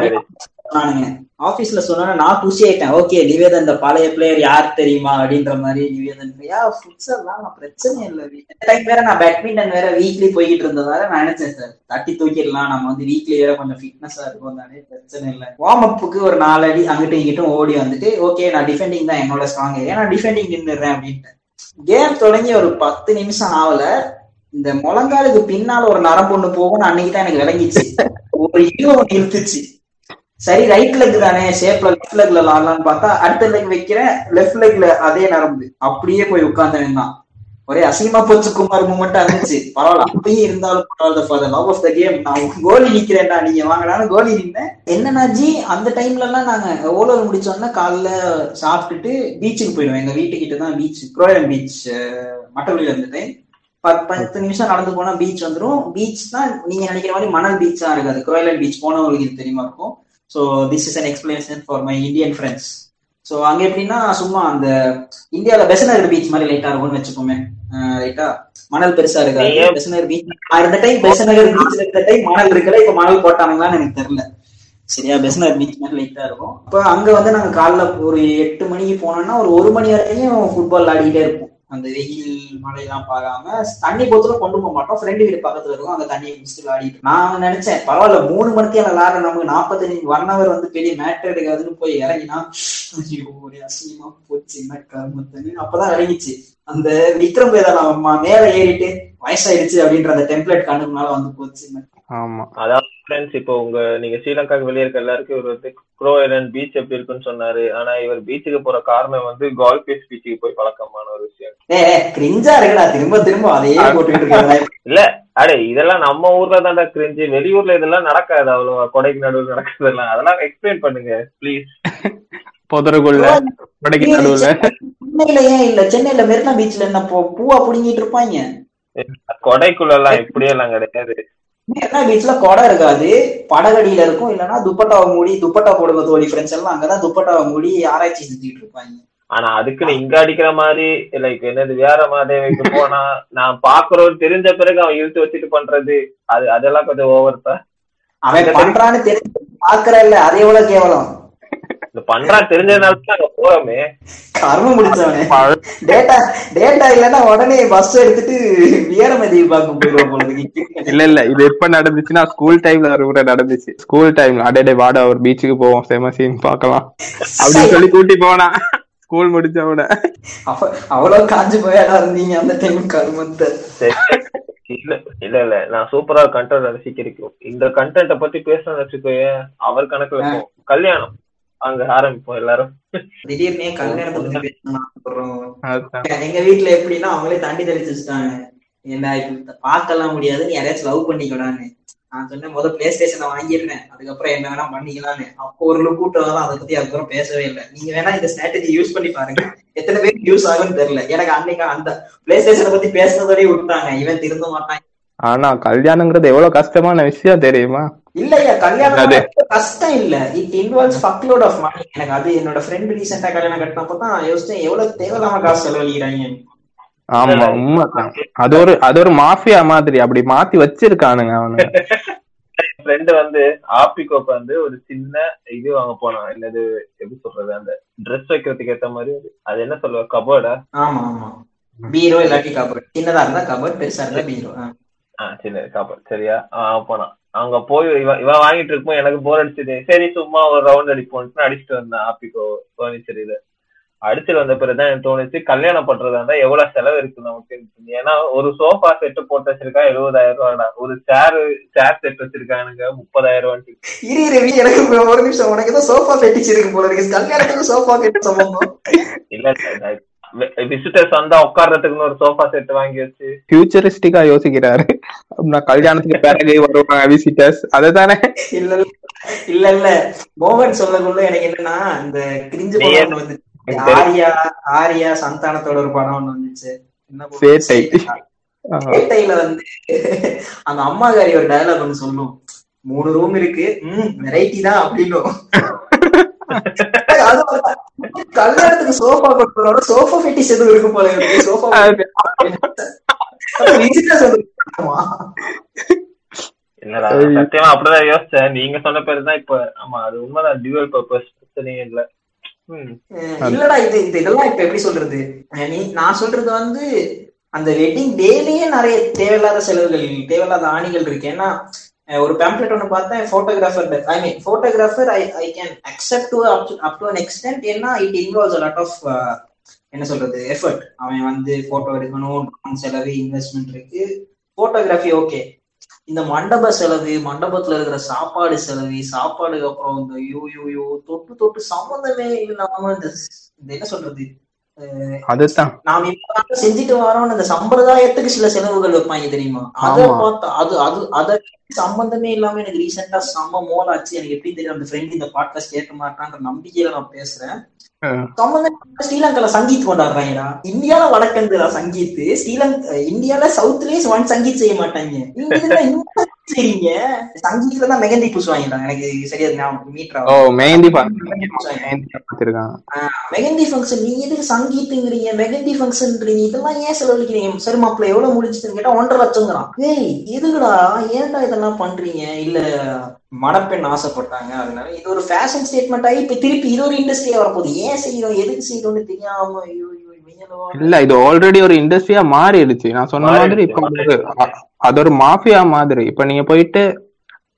சொன்னானுங்க. நானுங்க ஆபீஸ்ல சொன்னா நான் குஷி ஆயிட்டேன். ஓகே நிவேதன் இந்த பழைய பிளேயர் யார் தெரியுமா? அப்படின்ற மாதிரி நிவேதன். யா ஃபுட்சால் பிரச்சனை இல்லை இந்த டைம் வேற நான் பேட்மிண்டன் வேற வீக்லி போய்கிட்டு இருந்ததால நான் நினைச்சேன் சார் தட்டி தூக்கிடலாம். நம்ம வந்து வீக்லி வேற கொஞ்சம் ஃபிட்னஸா இருக்கும் தானே பிரச்சனை இல்லை. வார்ம் அப்புக்கு ஒரு நாலு அடி அங்கிட்டும் இங்கிட்டும் ஓடி வந்துட்டு ஓகே நான் டிஃபெண்டிங் தான் என்னோட ஸ்ட்ராங் ஏரியா நான் டிஃபெண்டிங் நின்னுறேன் அப்படின்ட்டு. கேம் தொடங்கி ஒரு பத்து நிமிஷம் ஆகல. இந்த முழங்காலுக்கு பின்னால ஒரு நரம்பு ஒண்ணு போகும்னு அன்னைக்கு தான் எனக்கு விளங்கிச்சு ஒரு இது ஒன்று இழுத்துச்சு. சரி ரைட் லெக் தானே ஷேப்ல லெஃப்ட் லெக்ல ஆடலாம்னு பார்த்தா அடுத்த லெக் வைக்கிறேன் லெஃப்ட் லெக்ல அதே நரம்பு. அப்படியே போய் உட்கார்ந்தவன் தான். ஒரே அசிங்கமா போச்சு குமார் மூமெண்ட் இருந்துச்சு. பரவாயில்ல அப்பயும் இருந்தாலும் பரவாயில்ல for the love of the game நான் கோலி நிக்கிறேன்டா நீங்க வாங்கினாலும் கோலி நின்னேன். என்னன்னா அந்த டைம்ல எல்லாம் நாங்க ஓலோர் முடிச்சோம்னா காலைல சாப்பிட்டுட்டு பீச்சுக்கு போயிடுவோம். எங்க வீட்டுக்கிட்ட தான் பீச் குரோயம் பீச் மட்டவெளியில இருந்தது பத்து பத்து நிமிஷம் நடந்து போனா பீச் வந்துடும் பீச் தான் நீங்க நினைக்கிற மாதிரி மணல் பீச்சா இருக்காது. குரோயலன் பீச் போனவங்களுக்கு தெரியுமா இருக்கும். So this is an explanation for my Indian friends so அங்க எப்படின்னா சும்மா அந்த இந்தியாவில பெசனர் பீச் மாதிரி லைட்டா இருக்கும்னு வச்சுக்கோமே. ரைட்டா மணல் பெருசா இருக்காது. பெசனர் பீச் இந்த டைம் பெசநகர் பீச்ல இருந்த டைம் மணல் இருக்கல இப்ப மணல் போட்டானுங்களான்னு எனக்கு தெரியல. சரியா பெசனர் பீச் மாதிரி லைட்டா இருக்கும். அப்ப அங்க வந்து நாங்க காலைல ஒரு எட்டு மணிக்கு போனோம்னா ஒரு ஒரு மணி வரைக்கும் ஃபுட்பால் ஆடிக்கிட்டே இருப்போம். அந்த வெயில் மழையெல்லாம் பார்க்காம தண்ணி போத்தலும் கொண்டு போக மாட்டோம். ஃப்ரெண்டு வீடு பக்கத்துல இருக்கும். அந்த தண்ணியை குடிச்சிட்டு விளையாடிட்டு நான் நினைச்சேன் பரவாயில்ல மூணு மணிக்கு விளையாடுற நமக்கு நாற்பத்தஞ்சு ஒன் ஹவர் வந்து பெரிய மேட்டர் எடுக்காதுன்னு போய் இறங்கினா ஐயோ ஒரே அசிங்கமா போச்சு என்ன கர்மத்தனு அப்பதான் இறங்கிச்சு. அந்த விக்ரம் வேதா மேல ஏறிட்டு வயசாயிடுச்சு அப்படின்ற அந்த டெம்ப்ளேட் கண்ணுக்குனால வந்து போச்சு. ஆமா. அதாவது ஃப்ரெண்ட்ஸ் இப்போ உங்க நீங்க ஸ்ரீலங்காக்கு வெளியே இருக்க எல்லாருக்கும் இவர் வந்து க்ரோ ஐலண்ட் பீச் எப்படி இருக்குன்னு சொன்னாரு. ஆனா இவர் பீச்சுக்கு போற காரணம் வந்து கால்பேஸ் பீச்சுக்கு போய் பழக்கமான ஒரு விஷயம். திரும்ப திரும்ப அதையே போட்டுக்கிட்டு இருக்காங்க. இல்ல அடே இதெல்லாம் நம்ம ஊர்ல தான்டா கிரிஞ்சு வெளியூர்ல இதெல்லாம் நடக்காது. அவ்வளவா. கொடைக்கு நடுவில் நடக்கிறதெல்லாம் அதெல்லாம் எக்ஸ்பிளைன் பண்ணுங்க ப்ளீஸ் புதருக்குள்ள கொடைக்கு நடுவுல. சென்னையில ஏன் இல்ல? சென்னையில மெரினா பீச்ல என்ன பூ- பூவா புடுங்கிட்டு இருப்பாங்க? கொடைக்குள்ள எல்லாம் இப்படியெல்லாம் கிடையாது. மெரினா பீச்ல கொடை இருக்காது. படகடியில இருக்கும். இல்லைன்னா துப்பட்டாவை மூடி துப்பட்டா போடுங்க தோழி ஃப்ரெண்ட்ஸ் எல்லாம். அங்கதான் துப்பட்டாவை மூடி ஆராய்ச்சி செஞ்சுட்டு இருப்பாங்க. ஆனா அதுக்குன்னு இங்க அடிக்கிற மாதிரி லைக் என்னது வேற மாதிரி போனா நான் பாக்குறோம் தெரிஞ்ச பிறகு அவன் இழுத்து வச்சுட்டு பண்றது. அது அதெல்லாம் கொஞ்சம் ஓவர் தான். அவன் பண்றான்னு தெரிஞ்சு பாக்குறல்ல அது எவ்வளவு கேவலம். இந்த பண்றான் தெரிஞ்சதுனால தான் அங்க போறோமே. கர்மம் முடிச்சவனே டேட்டா டேட்டா இல்லைன்னா உடனே பஸ் எடுத்துட்டு வீரமதி பார்க்க போயிடுவோம். இல்ல இல்ல. இது எப்ப நடந்துச்சுன்னா ஸ்கூல் டைம்ல ஒரு முறை நடந்துச்சு. ஸ்கூல் டைம்ல அடே வாடா ஒரு பீச்சுக்கு போவோம். செம சீன் பார்க்கலாம். அப்படின்னு சொல்லி கூட்டி போனா. ஸ்கூல் முடிச்ச உடனே. அவ- அவ்வளவு காஞ்சு போயாடா இருந்தீங்க அந்த டைம் கருமத்தை. இல்ல இல்ல இல்ல. நான் சூப்பரா கண்டென்ட் ரசிக்கிறோம் இந்த கண்டென்ட்ட பத்தி பேசணும்னு வச்சுக்கோயேன். அவர் இருக்கும் கல்யாணம். அங்க ஆரம்பிப்போம் எல்லாரும். திடீர்னே கல்யாணத்தை பத்தி. எங்க வீட்ல எப்படின்னா அவங்களே தண்டி தெளிச்சு வச்சுட்டாங்க. என்ன பார்க்கலாம் முடியாது நீ யாரையாச்சும் லவ் பண்ணிக்கலான்னு நான் சொன்னேன் முதல் பிளே ஸ்டேஷனை வாங்கிடுறேன் அதுக்கப்புறம் என்ன வேணா பண்ணிக்கலாம்னு. அப்போ ஒரு கூட்டம் தான் அதை பத்தி அதுக்கப்புறம் பேசவே இல்லை. நீங்க வேணா இந்த ஸ்ட்ராட்டஜி யூஸ் பண்ணி பாருங்க. எத்தனை பேருக்கு யூஸ் ஆகும்னு தெரியல. எனக்கு அன்னைக்கு அந்த பிளே ஸ்டேஷனை பத்தி பேசுனதோடய விட்டாங்க இவன் திருந்த மாட்டான். ஆனா கல்யாணங்கிறது எவ்வளவு கஷ்டமான விஷயம் தெரியுமா? இல்லையா கல்யாணம் கஷ்டம் இல்ல. It involves fuck load of money எனக்கு அது என்னோட ஃப்ரெண்ட் ரீசெண்டா கல்யாணம் கட்டினப்போ தான் யோசிச்சேன் எவ்வளவு தேவையில்லாம காசு செலவழிக்கிறாங்க. ஆமா உண்மைதான். அது ஒரு அது ஒரு மாஃபியா மாதிரி அப்படி மாத்தி வச்சிருக்கானுங்க அவனுங்க. ஃப்ரெண்டு வந்து ஆப்பிகோப்ப வந்து ஒரு சின்ன இது வாங்க போனான். என்னது எப்படி சொல்றது அந்த ட்ரெஸ் வைக்கிறதுக்கு ஏத்த மாதிரி அது. என்ன சொல்லுவ? கபோர்டா ஆமா ஆமா. பீரோ இல்லாட்டி கபோர்ட் சின்னதா இருந்தா கபோர்ட் பெருசா இருந்தா பீரோ. ஆ. சின்ன கபோர்ட் சரியா? அவன் போனான். அங்க போய் இவன் இவன் வாங்கிட்டு இருக்கும்போது எனக்கு போர் அடிச்சது. சரி சும்மா ஒரு ரவுண்ட் அடிப்போம்னு அடிச்சுட்டு வந்தேன் ஆப்பிகோ ஃபர்னிச்சர் இது அடிச்சுட்டு வந்த பிறகுதான் எனக்கு தோணுச்சு கல்யாணம் பண்றதா இருந்தா எவ்வளவு செலவு இருக்கு நமக்கு? ஏன்னா ஒரு சோஃபா செட்டு போட்டு வச்சிருக்கா எழுபதாயிரம் ரூபாடா. ஒரு சேர் சேர் செட் வச்சிருக்கானுங்க முப்பதாயிரம் ரவி எனக்கு ஒரு நிமிஷம் உனக்கு ஏதோ சோஃபா ஃபெட்டிச் இருக்கு போல இருக்கு. கல்யாணத்துக்கு சோஃபா கெட்டு சம்பந்தம். இல்ல இல்ல, விசிட்டர்ஸ் வந்தா உட்கார்றதுக்குன்னு ஒரு சோஃபா செட் வாங்கி வச்சு. ஃபியூச்சரிஸ்டிக்கா யோசிக்கிறாரு. நான் கல்யாணத்துக்கு பிறகு வருவாங்க விசிட்டர்ஸ் அதுதானே? இல்ல இல்ல. இல்ல இல்ல. மோகன் சொல்லக்குள்ள எனக்கு என்னன்னா இந்த கிரிஞ்சு படம் வந்து ஆரியா ஆரியா சந்தானத்தோட ஒரு படம் ஒண்ணு வந்துச்சு? சேட்டை. சேட்டையில வந்து அந்த அம்மாகாரி ஒரு டயலாக் ஒண்ணு சொல்லும். மூணு ரூம் இருக்கு. ம் வெரைட்டி தான் அப்படின்னும். <laughs> கல்யாணத்துக்கு சோஃபா கொடுக்கறோட சோஃபா ஃபெட்டிஸ் எதுவும் இருக்கு போல இருக்கு சோஃபா. இல்லடா சத்தியமா அப்படிதான் யோசிச்சேன். நீங்க சொன்ன பேரு தான் இப்ப ஆமா அது உண்மைதான். டியூவல் பர்பஸ் பிரச்சனையே இல்ல. இல்லடா இது இது இதெல்லாம் இப்ப எப்படி சொல்றது? நீ நான் சொல்றது வந்து அந்த வெட்டிங் டேலயே நிறைய தேவையில்லாத செலவுகள் தேவையில்லாத ஆணிகள் இருக்கு. ஏன்னா ஒரு பேம்ப்ளெட் ஒன்று பார்த்தேன் photographer I mean photographer I I can accept to up to an extent ஏன்னா இட் இன்வால்வ்ஸ் லாட் ஆஃப் என்ன சொல்றது எஃபர்ட் அவன் வந்து ஃபோட்டோ எடுக்கணும் drone செலவு இன்வெஸ்ட்மெண்ட் இருக்கு. ஃபோட்டோகிராஃபி ஓகே இந்த மண்டப செலவு மண்டபத்துல இருக்கிற சாப்பாடு செலவு சாப்பாடுக்கு அப்புறம் இந்த யூ யூ யூ தொட்டு தொட்டு சம்மந்தமே இல்லாம இந்த இந்த என்ன சொல்றது அதுதான். நாம் இப்ப செஞ்சுட்டு வரோம் அந்த சம்பிரதாயத்துக்கு சில செலவுகள் வைப்பாங்க தெரியுமா? அத. பார்த்தா அது அது அத சம்பந்தமே இல்லாம எனக்கு ரீசெண்டா செம்ம மோலாச்சு எனக்கு எப்படி தெரியும் அந்த ஃப்ரெண்ட் இந்த பாட்காஸ்ட் கேட்க மாட்டான்ற நம்பிக்கையில நான் பேசுறேன். ஸ்ரீலங்கால சங்கீத் கொண்டாடுறாங்கடா. இந்தியால வடக்கந்துடா சங்கீத். ஸ்ரீலங்கா இந்தியால சவுத்லயே ஒன் சங்கீத் செய்ய மாட்டாங்க. செய்றீங்க சங்கீத்ல தான் மெகந்தி பூசுவாங்கடா எனக்கு சரியா ஞாபகம் மீட்டர் ஓ மெஹந்தி மெஹந்தி ஃபங்க்ஷன் நீங்க எதுக்கு சங்கீத்துங்கிறீங்க மெகந்தி ஃபங்க்ஷன்ன்றீங்க இதெல்லாம் ஏன் செலவழிக்கிறீங்க சரி மாப்பிள்ள எவ்வளவு முடிச்சுன்னு கேட்டா ஒன்றரை லட்சங்கிறான். ஏய் எதுக்குடா? ஏன்டா இதெல்லாம் பண்றீங்க? இல்ல மணப்பெண் ஆசைப்பட்டாங்க. அதனால இது ஒரு ஃபேஷன் ஸ்டேட்மெண்ட் ஆகி இப்ப திருப்பி இது ஒரு இண்டஸ்ட்ரியா வரப்போகுது. ஏன் செய்யறோம்? எதுக்கு செய்யறோம்னு தெரியாம ஐயோ இல்ல இது ஆல்ரெடி ஒரு இண்டஸ்ட்ரியா மாறிடுச்சு. நான் சொன்ன மாதிரி இப்ப அது ஒரு மாஃபியா மாதிரி. இப்ப நீங்க போயிட்டு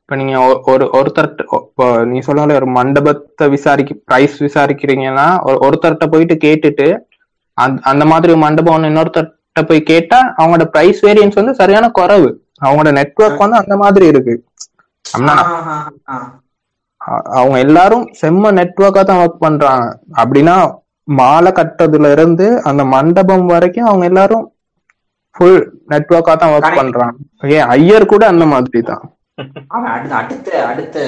இப்ப நீங்க ஒரு ஒருத்தர்ட்ட இப்போ நீ சொன்னாலே ஒரு மண்டபத்தை விசாரிக்க பிரைஸ் விசாரிக்கிறீங்கன்னா ஒரு- ஒருத்தர்ட்ட போயிட்டு கேட்டுட்டு அந்த அந்த மாதிரி மண்டபம் ஒண்ணு இன்னொருத்தர்ட்ட போய் கேட்டா அவங்களோட பிரைஸ் வேரியன்ஸ் வந்து சரியான குறைவு. அவங்களோட நெட்வொர்க் வந்து அந்த மாதிரி இருக்கு. அவங்க எல்லாரும் செம்ம நெட்வொர்க்கா தான் ஒர்க் பண்றாங்க. அப்படின்னா மாலை கட்டுறதுல இருந்து அந்த மண்டபம் வரைக்கும் அவங்க எல்லாரும் ஃபுல் நெட்வொர்க்கா தான் ஒர்க். பண்றாங்க. ஏன் ஐயர் கூட அந்த மாதிரி தான். அடுத்த அடுத்த?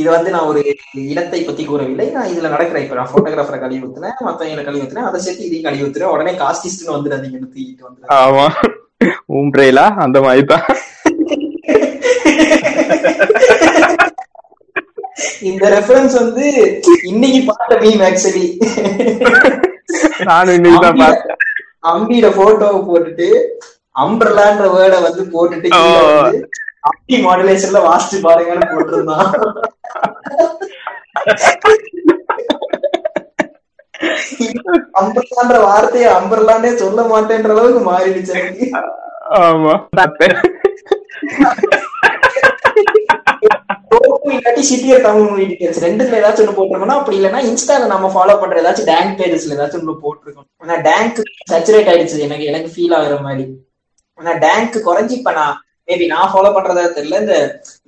இது வந்து நான் ஒரு இடத்தை பத்தி கூறவில்லை. நான் இதுல நடக்கிற இப்ப நான் போட்டோகிராஃபரை கழுவி ஊத்துனேன் மத்தவங்களை கழுவி ஊத்துனேன் அதை சேர்த்து இதையும் கழுவி ஊத்துறேன் உடனே காஸ்டிஸ்ட்னு வந்துடாதீங்கன்னு தூக்கிட்டு வந்துடுறேன் ஆமா. உம்ப்ரேலா அந்த மாதிரி தான். இந்த ரெஃபரன்ஸ் வந்து இன்னைக்கு பார்த்த மீம் ஆக்சுவலி நானும் இன்னைக்கு தான் பார்த்தேன். அம்பியோட போட்டோவை போட்டுட்டு அம்பர்லான்ற வேர்டை வந்து போட்டுட்டு அம்பி மாடுலேஷன்ல வாசிச்சு பாருங்கன்னு போட்டிருந்தான். அம்பர்லான்ற வார்த்தையை அம்பர்லாண்டே சொல்ல மாட்டேன்ற அளவுக்கு மாறிடுச்சு. ஆமா. இல்லாட்டி சிட்டியர் தமிழ் டீடைல்ஸ் ரெண்டுல ஏதாச்சும் ஒண்ணு போட்டிருக்கோம்னா அப்படி இல்லைன்னா இன்ஸ்டால நம்ம ஃபாலோ பண்ற ஏதாச்சும் டேங்க் பேஜஸ்ல ஏதாச்சும் ஒண்ணு போட்டிருக்கோம். ஆனா டேங்க் சச்சுரேட் ஆயிடுச்சு. எனக்கு எனக்கு ஃபீல் ஆகுற மாதிரி. ஆனா டேங்க் குறைஞ்சி இப்ப நான் மேபி நான் ஃபாலோ பண்றதா தெரியல. இந்த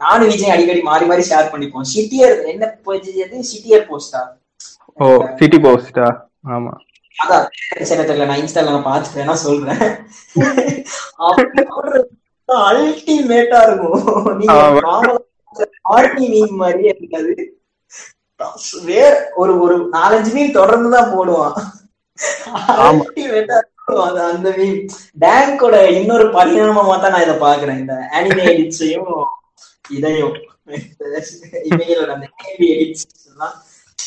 நானும் விஜய் அடிக்கடி மாறி மாறி ஷேர் பண்ணிப்போம். சிட்டியர் என்ன போச்சு சிட்டியர் போஸ்டா ஓ சிட்டி போஸ்டா ஆமா. அதான். சரி தெரியல. நான் இன்ஸ்டால நான் பார்த்துட்டு வேணா சொல்றேன். அல்டிமேட்டா இருக்கும். நீங்க மீன் மாதிரியே இருக்காது. வேற ஒரு ஒரு நாலஞ்சு மீன் தொடர்ந்து தான் போடுவான். அந்த டேங்கோட இன்னொரு பரிணாமமா தான் நான் இதை பாக்குறேன் இந்த அனிமே எடிட்ஸையும் இதையும்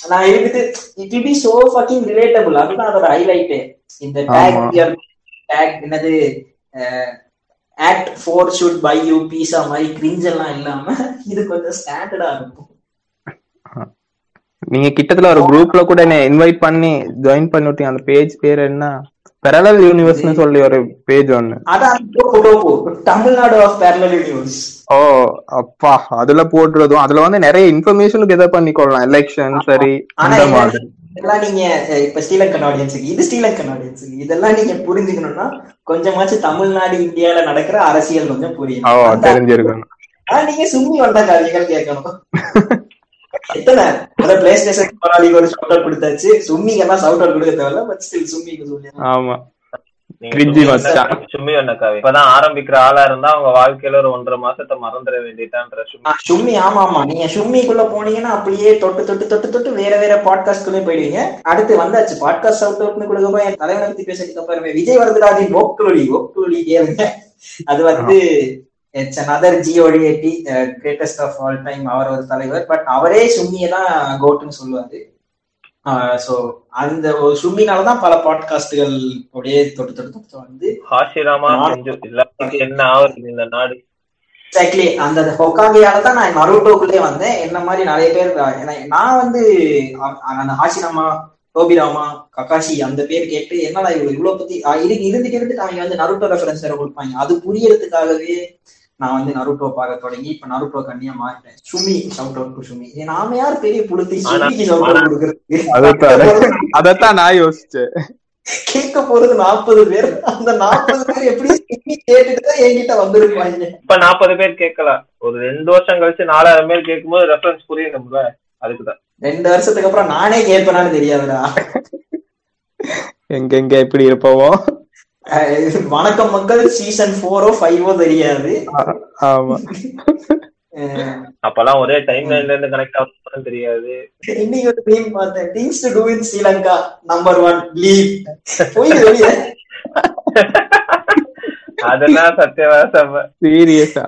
நான் இருக்குது it be so fucking relatable அதுதான் அதோட ஹைலைட்டே இந்த டேக். டேக் என்னது? Act four shoot by you பீஸா மாதிரி கிரிஞ்ச் எல்லாம் இல்லாம இது கொஞ்சம் ஸ்டாண்டர்டா இருக்கும். நீங்க கிட்டத்தட்ட ஒரு குரூப்ல கூட என்ன இன்வைட் பண்ணி ஜாயின் பண்ணி விட்டீங்க. அந்த பேஜ் பேர் என்ன? பெரலல் யூனிவர்ஸ்னு சொல்லி ஒரு page dope Tamil Nadu of parallel universe ஓ அப்பா. அதுல போடுறதும் அதுல வந்து நிறைய இன்ஃபர்மேஷனுக்கு எதை பண்ணிக்கொள்ளலாம். எலெக்ஷன் சரி அந்த மாதிரி. இதெல்லாம் நீங்க இப்ப ஸ்ரீலங்கன் ஆடியன்ஸுக்கு இது ஸ்ரீலங்கன் ஆடியன்ஸுக்கு இதெல்லாம் நீங்க புரிஞ்சுக்கணும்னா கொஞ்சமாச்சும் தமிழ்நாடு இந்தியால நடக்கிற அரசியல் கொஞ்சம் புரியும். தெரிஞ்சிருக்கணும். ஆனா நீங்க சும்மி வந்த காரியங்கள் கேட்கணும். <laughs> கொடுத்தாச்சு. சும்மிக்கு எல்லாம் ஷவுட் அவுட் கொடுக்க தேவையில்ல பட் ஸ்டில் சும்மிக்கு சொல்லி ஆமா. இப்பதான் ஆரம்பிக்கிற ஆளா இருந்தா அவங்க வாழ்க்கையில ஒரு ஒன்றரை மாசத்தை மறந்துட வேண்டியதான்ற சும்மி. ஆமா ஆமா. நீங்க ஷும்மிக்குள்ள போனீங்கன்னா அப்படியே தொட்டு தொட்டு தொட்டு தொட்டு வேற வேற பாட்காஸ்ட்குள்ளே போயிடுவீங்க. அடுத்து வந்தாச்சு பாட்காஸ்ட் அவுட் அவுட்னு கொடுக்க போய் என் தலைவனை பத்தி பேசிட்டு விஜய் வரதுராஜின் ஓக்குலொலி ஓக்குலொலி கேளுங்க. அது வந்து it's another GOAT greatest of all time அவர் ஒரு தலைவர். பட் அவரே சும்மியை தான் கோட்டுன்னு சொல்லுவாரு. சோ அந்த ஒரு சும்மினாலதான் பல பாட்காஸ்டுகள் அப்படியே தொட்டு தொட்டு தொட்டு வந்து ஹாஷிராமா என்ன ஆகுது இந்த நாடு? எக்ஸாக்ட்லி அந்த ஹொக்காங்கியால தான் நான் நருட்டோக்குள்ளே வந்தேன். என்ன மாதிரி நிறைய பேர் நான் வந்து அந்த ஹாஷிராமா டோபிராமா ககாஷி அந்த பேர் கேட்டு என்னடா இவ்வளவு இவ்வளவு பத்தி இருந்துட்டு இருந்துட்டு அவங்க வந்து நருட்டோ ரெஃபரன்ஸ் வேற கொடுப்பாங்க. அது புரியறதுக்காகவே நான் வந்து நருட்டோ பார்க்க தொடங்கி இப்ப நருட்டோ கண்ணியா மாறிட்டேன். Sumi shout out to Sumi. நாம யார் பெரிய புளுத்தி? ஆனா- சுமிக்கு ஷவுட் அவுட் கொடுக்கறது? அதைத்தான் அதைத்தான் நான் யோசிச்சேன். கேட்க போறது நாற்பது பேர். அந்த நாற்பது பேர் எப்படி சுமி கேட்டுட்டு தான் என்கிட்ட வந்திருப்பாங்க? இப்ப நாற்பது பேர் கேட்கலாம். ஒரு ரெண்டு வருஷம் கழிச்சு நாலாயிரம் பேர் கேட்கும்போது ரெஃபரன்ஸ் புரியணும்ல அதுக்குதான். ரெண்டு வருஷத்துக்கு அப்புறம் நானே கேட்பேனான்னு தெரியாதுடா. எங்க எங்க எப்படி இருப்போமோ? வணக்கம் மக்கள் சீசன் ஃபோரோ ஃபைவோ தெரியாது. ஆமா. அப்பெல்லாம் ஒரே டைம் லைன்ல இருந்து கனெக்ட் ஆகும் தெரியாது. இன்னைக்கு ஒரு மீம் பார்த்தேன் things to do in Sri Lanka number one leave போய் வெளியே. அதெல்லாம் சத்தியமா செம்ம சீரியஸா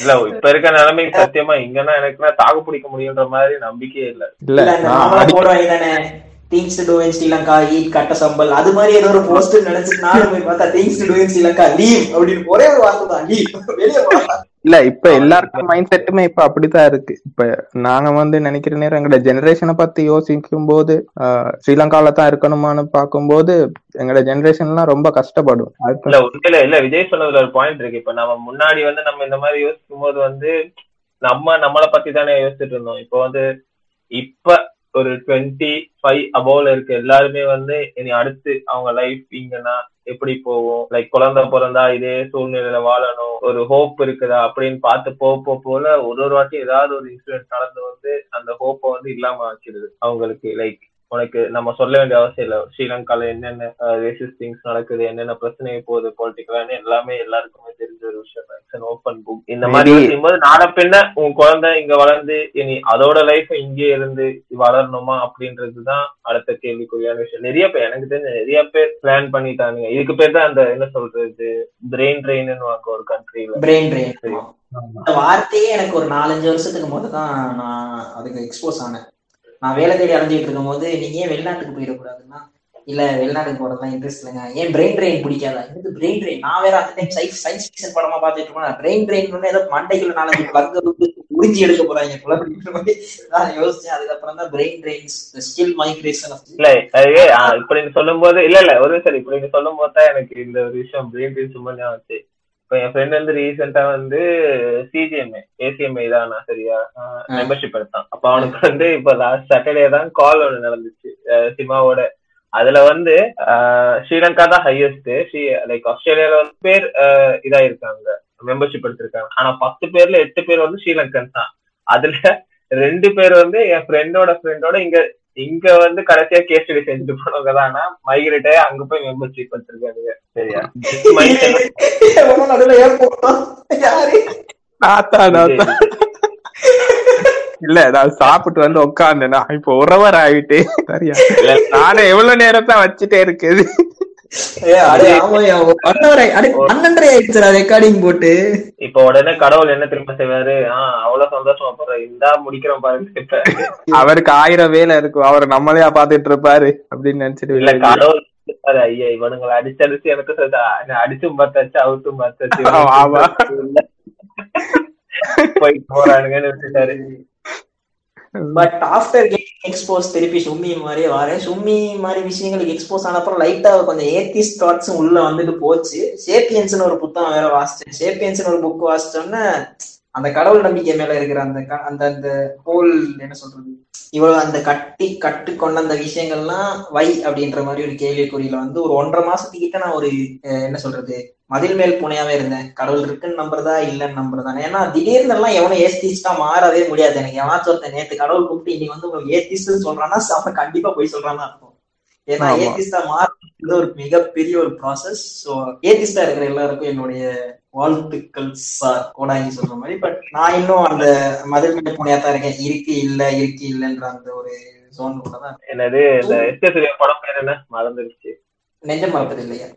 இல்ல இப்ப இருக்க நிலைமைக்கு சத்தியமா இங்கன்னா எனக்குலாம் தாக்கு பிடிக்க முடியுன்ற மாதிரி நம்பிக்கையே இல்ல. இல்ல இல்ல things to do in Sri Lanka eat katta sambol அது மாதிரி ஏதோ ஒரு போஸ்ட் நினைச்சிட்டு நானும் போய் பார்த்தா things to do in Sri Lanka leave அப்படின்னு ஒரே ஒரு வார்த்தை தான் லீவ் வெளியே இல்ல இப்ப எல்லாருக்கும் மைண்ட் செட்டுமே இப்ப அப்படித்தான் இருக்கு. இப்ப நாங்க வந்து நினைக்கிற நேரம் எங்களோட ஜெனரேஷனை பத்தி யோசிக்கும் போது ஆஹ், ஸ்ரீலங்கால தான் இருக்கணுமான்னு பார்க்கும்போது எங்களோட ஜெனரேஷன் எல்லாம் ரொம்ப கஷ்டப்படும். இல்ல உண்மையில இல்ல விஜய் சொன்னதுல ஒரு பாயிண்ட் இருக்கு. இப்ப நம்ம முன்னாடி வந்து நம்ம இந்த மாதிரி யோசிக்கும் போது வந்து நம்ம நம்மள பத்தி தானே யோசிச்சுட்டு இருந்தோம். இப்போ வந்து இப்ப ஒரு டுவெண்ட்டி ஃபைவ் அபவ்ல இருக்க எல்லாருமே வந்து இனி அடுத்து அவங்க லைஃப் இங்கன்னா எப்படி போகும்? லைக் குழந்தை பிறந்தா இதே சூழ்நிலையில வாழணும். ஒரு ஹோப் இருக்குதா அப்படின்னு பார்த்து போக போக போல ஒரு ஒரு வாட்டி ஏதாவது ஒரு இன்சிடென்ட் நடந்து வந்து அந்த ஹோப்பை வந்து இல்லாம ஆக்கிடுது அவங்களுக்கு. லைக் உனக்கு நம்ம சொல்ல வேண்டிய அவசியம் இல்ல. ஸ்ரீலங்கால என்னென்ன ரேசிஸ் திங்ஸ் நடக்குது என்னென்ன பிரச்சனை போகுது பொலிட்டிக்கலான்னு எல்லாமே எல்லாருக்குமே தெரிஞ்ச ஒரு விஷயம் இட்ஸ் ஓப்பன் புக் இந்த மாதிரி யோசிக்கும்போது நாள பின்ன உன் குழந்தை இங்க வளர்ந்து இனி அதோட லைஃப் இங்கே இருந்து வளரணுமா அப்படின்றதுதான் அடுத்த கேள்விக்குரியான விஷயம். நிறைய பேர் எனக்கு தெரிஞ்ச நிறைய பேர் பிளான் பண்ணிட்டானுங்க. இதுக்கு பேர் தான் அந்த என்ன சொல்றது பிரெயின் ட்ரெயின் ஒரு கண்ட்ரில பிரெயின் ட்ரெயின் வார்த்தையே எனக்கு ஒரு நாலஞ்சு வருஷத்துக்கு முதல்ல தான் நான் அதுக்கு எக்ஸ்போஸ் ஆனேன். நான் வேலை தேடி அலைஞ்சிட்டு இருக்கும் போது நீங்க ஏன் வெளிநாட்டுக்கு போயிடக்கூடாதுன்னா? இல்ல வெளிநாட்டுக்கு போறதுலாம் இன்ட்ரெஸ்ட் இல்லைங்க. ஏன் பிரெயின் ட்ரெயின் பிடிக்காதா? எனக்கு பிரெயின் ட்ரெயின் நான் வேற அந்த டைம் சைன்ஸ் சயின்ஸ் ஃபிக்ஷன் படமா பார்த்துட்டு இருக்கோம் பிரெயின் ட்ரெயின் ஏதோ மண்டைக்குள்ள நாலஞ்சு பிளக் உறிஞ்சி எடுக்க போறாங்க. குழப்பிட்டு நான் யோசிச்சேன். அதுக்கப்புறம் தான் பிரெயின் ட்ரெயின் ஸ்கில் மைக்ரேஷன் இல்ல இப்ப நீங்க சொல்லும் போது இல்ல இல்ல ஒரு சரி இப்ப நீங்க சொல்லும் போது தான் எனக்கு இந்த ஒரு விஷயம் பிரெயின் ட்ரெயின் சும்மா ஞாபகம் இப்ப என் ஃப்ரெண்ட் வந்து ரீசெண்டா வந்து சிஜிஎம்ஏ ஏசிஎம்ஏ தானா சரியா? மெம்பர்ஷிப் எடுத்தான். அப்ப அவனுக்கு வந்து இப்ப லாஸ்ட் சாட்டர்டே தான் கால் ஒன்று நடந்துச்சு. சிமாவோட அதுல வந்து ஸ்ரீலங்கா தான் ஹையஸ்ட் லைக் ஆஸ்திரேலியால வந்து பேர் இதாயிருக்காங்க. மெம்பர்ஷிப் எடுத்திருக்காங்க. ஆனா பத்து பேர்ல எட்டு பேர் வந்து ஸ்ரீலங்கன் தான். அதுல ரெண்டு பேர் வந்து என் ஃப்ரெண்டோட ஃப்ரெண்டோட இங்க இங்க வந்து கடைசியா கேஸ் ஸ்டடி செஞ்சுட்டு போனவங்க தான். மைக்ரேட் ஆகி அங்க போய் மெம்பர்ஷிப் எடுத்திருக்காங்க சரியா? <laughs> நடுவில் நாத்தா இல்ல நான் சாப்பிட்டு வந்து உட்கார்ந்தேன் நான் இப்ப உறவர் ஆயிட்டு சரியா நானே எவ்வளவு நேரம் தான் வச்சுட்டே இருக்குது இப்ப உடனே கடவுள் என்ன திரும்ப செய்வாரு? ஆஹ் அவ்வளவு சந்தோஷமா போற இந்தா முடிக்கிறோம் பாருங்க அவருக்கு ஆயிரம் வேலை இருக்கும் அவர் நம்மளையா பாத்துட்டு இருப்பாரு அப்படின்னு நினைச்சிட்டு இல்ல கடவுள் ஐயா இவனுங்களை அடிச்சு அடிச்சு எனக்கு அடிச்சும் பார்த்தாச்சு அவுட்டும் பார்த்தாச்சு. போயிட்டு போறானுங்கன்னு விட்டுட்டாரு. பட் ஆஃப்டர் கெட்டிங் எக்ஸ்போஸ் திருப்பி சும்மி மாதிரியே வரேன். சும்மி மாதிரி விஷயங்களுக்கு எக்ஸ்போஸ் ஆன அப்புறம் லைட்டா கொஞ்சம் ஏத்திஸ் தாட்ஸும் உள்ள வந்துட்டு போச்சு. சேப்பியன்ஸ்னு ஒரு புத்தகம் வேற வாசிச்சேன். சேப்பியன்ஸ்னு ஒரு புக் வாசிச்சோன்னா அந்த கடவுள் நம்பிக்கை மேல இருக்கிற அந்த அந்த அந்த ஹோல் என்ன சொல்றது? இவ்வளவு அந்த கட்டி கட்டு கொண்ட அந்த விஷயங்கள்லாம் வை அப்படின்ற மாதிரி ஒரு கேள்விக்குறியில வந்து ஒரு ஒன்றரை மாசத்துக்கிட்ட நான் ஒரு என்ன சொல்றது? மதில் மேல் புனையாவே இருந்தேன். கடவுள் இருக்குன்னு நம்புறதா இல்லைன்னு நம்புறதா? ஏன்னா திடீர்னு எல்லாம் எவனும் ஏஸ்திஸ்டா மாறவே முடியாது. எனக்கு எவனாச்சும் ஒருத்தன் நேத்து கடவுள் கூப்பிட்டு இன்னைக்கு வந்து உங்களுக்கு ஏத்திஸ்ட்னு சொல்றான்னா அவன் கண்டிப்பா போய் சொல்றான்னு அர்த்தம். ஏன்னா. ஏத்திஸ்டா மாறுறது ஒரு மிகப்பெரிய ஒரு ப்ராசஸ் ஸோ ஏத்திஸ்டா இருக்கிற எல்லாருக்கும் என்னுடைய வாழ்த்துக்கள் சார் கோடாங்கி சொல்ற மாதிரி. பட் நான் இன்னும் அந்த மேல் புனையா தான் இருக்கேன். இருக்கு இல்ல இருக்கு இல்லைன்ற அந்த ஒரு ஜோன் கூட தான் என்னது இந்த எஸ்கே சூர்யா படம் பேர் என்ன? மறந்துருச்சு. நெஞ்சம் மறப்பது இல்லையா?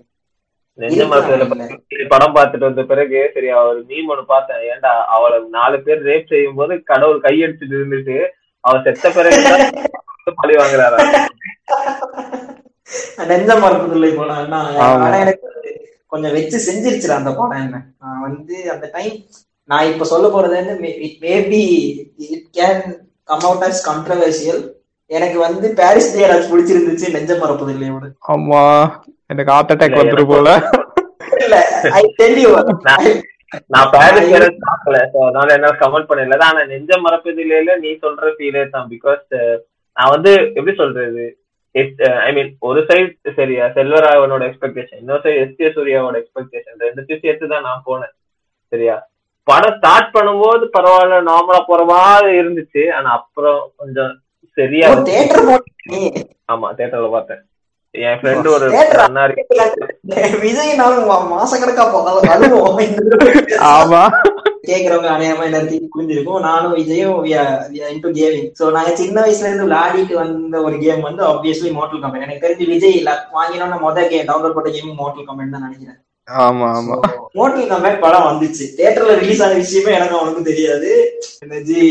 நெஞ்ச இல்ல. படம் பார்த்துட்டு வந்த பிறகு சரி அவர் மீம் ஒண்ணு பார்த்தேன். ஏன்டா அவளை நாலு பேர் ரேப் செய்யும் போது கடவுள் கையடிச்சுட்டு இருந்துட்டு அவ செத்த பிறகு பழி வாங்குறாரா? நெஞ்சம் மறப்பது இல்லை போல. ஆனா எனக்கு வந்து கொஞ்சம் வச்சு செஞ்சிருச்சுடா அந்த படம் என்ன. நான் வந்து அந்த டைம் நான் இப்ப சொல்ல போறது வந்து maybe it can come out as controversial எனக்கு வந்து பாரிஸ் ஜெயராஜ் பிடிச்சிருந்துச்சு நெஞ்சம் மறப்பது இல்லையோட. ஆமா. எனக்கு ஹார்ட் அட்டாக் இல்ல, வந்துரு போல. இல்ல ஐ டெல் யூ நான் பேரிஸ் ஜெயராஜ் பார்க்கல. சோ அதனால என்ன கமெண்ட் பண்ணல ஆனா நெஞ்ச மறப்பதில்ல நீ சொல்ற ஃபீலே தான். பிகாஸ் நான் வந்து எப்படி சொல்றது? ஐ மீன் ஒரு சைடு சரியா செல்வராகவனோட எக்ஸ்பெக்டேஷன் இன்னொரு சைடு எஸ் கே சூர்யாவோட எக்ஸ்பெக்டேஷன் ரெண்டுத்தையும் சேர்த்து தான் நான் போனேன். சரியா? படம் ஸ்டார்ட் பண்ணும்போது பரவாயில்ல நார்மலா போற மாதிரி இருந்துச்சு. ஆனா அப்புறம் கொஞ்சம் சரியா ஆமா தியேட்டர்ல பார்த்தேன். என் ஃப்ரெண்டு ஒரு விஜய் நாளும் மாசம் கணக்கா போகாத அழுவோம் ஆமா. கேக்குறவங்க அநேகமா எல்லாத்தையும் புரிஞ்சிருக்கும். நானும் விஜயும் இன்டு கேமிங் சோ நாங்க சின்ன வயசுல இருந்து விளையாடிட்டு வந்த ஒரு கேம் வந்து ஆப்வியஸ்லி மோட்டல் கம்பெனி எனக்கு தெரிஞ்சு விஜய் வாங்கினோம்னா மொதல் கேம் டவுன்லோட் பண்ண கேம் மோட்டல் கம்பெனி தான் நினைக்கிறேன். ஆமா ஆமா. மோட்டல் கம்பேட் படம் வந்துச்சு. தியேட்டர்ல ரிலீஸ் ஆன விஷயமே எனக்கு அவனுக்கு தெரியாது. ஜி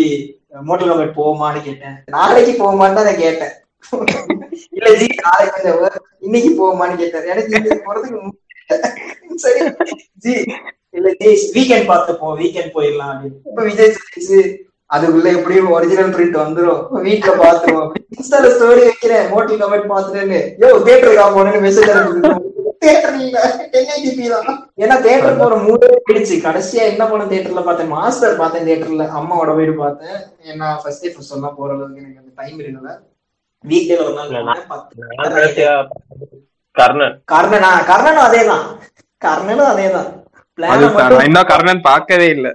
மோட்டல் கம்பேட் போகுமான்னு கேட்டேன். நாளைக்கு போகுமான்னு தான் கேட்டேன். இல்ல ஜி நாளைக்கு இன்னைக்கு போகுமான்னு கேட்டாரு. எனக்கு போறதுக்கு சரி ஜி வீக்கெண்ட் பார்த்துப்போம் வீக்கெண்ட் போயிடலாம் அப்படின்னு. இப்ப விஜய் சொல்லிச்சு அதுக்குள்ள எப்படியும் ஒரிஜினல் பிரிண்ட் வந்துரும். வீட்டுல பாத்துருவோம் இன்ஸ்டால ஸ்டோரி வைக்கிறேன் மோட்டல் கமெண்ட் பாத்துட்டேன்னு யோ தியேட்டருக்கு போனேன்னு மெசேஜ் ஏன்னா தியேட்டர் போற மூடே போயிடுச்சு. கடைசியா என்ன பண்ண தியேட்டர்ல பார்த்தேன் மாஸ்டர் பார்த்தேன் தியேட்டர்ல அம்மாவோட வீடு பார்த்தேன். ஏன்னா ஃபர்ஸ்ட் டே ஃபர்ஸ்ட் சொன்னா போற அளவுக்கு எனக்கு அந்த டைம் இருக்கல. வீக்டேல ஒரு நாள் கர்ணன். கர்ணனா கர்ணனும் அதேதான். கர்ணனும் அதேதான். இன்னும் கர்ணன் பார்க்கவே இல்ல.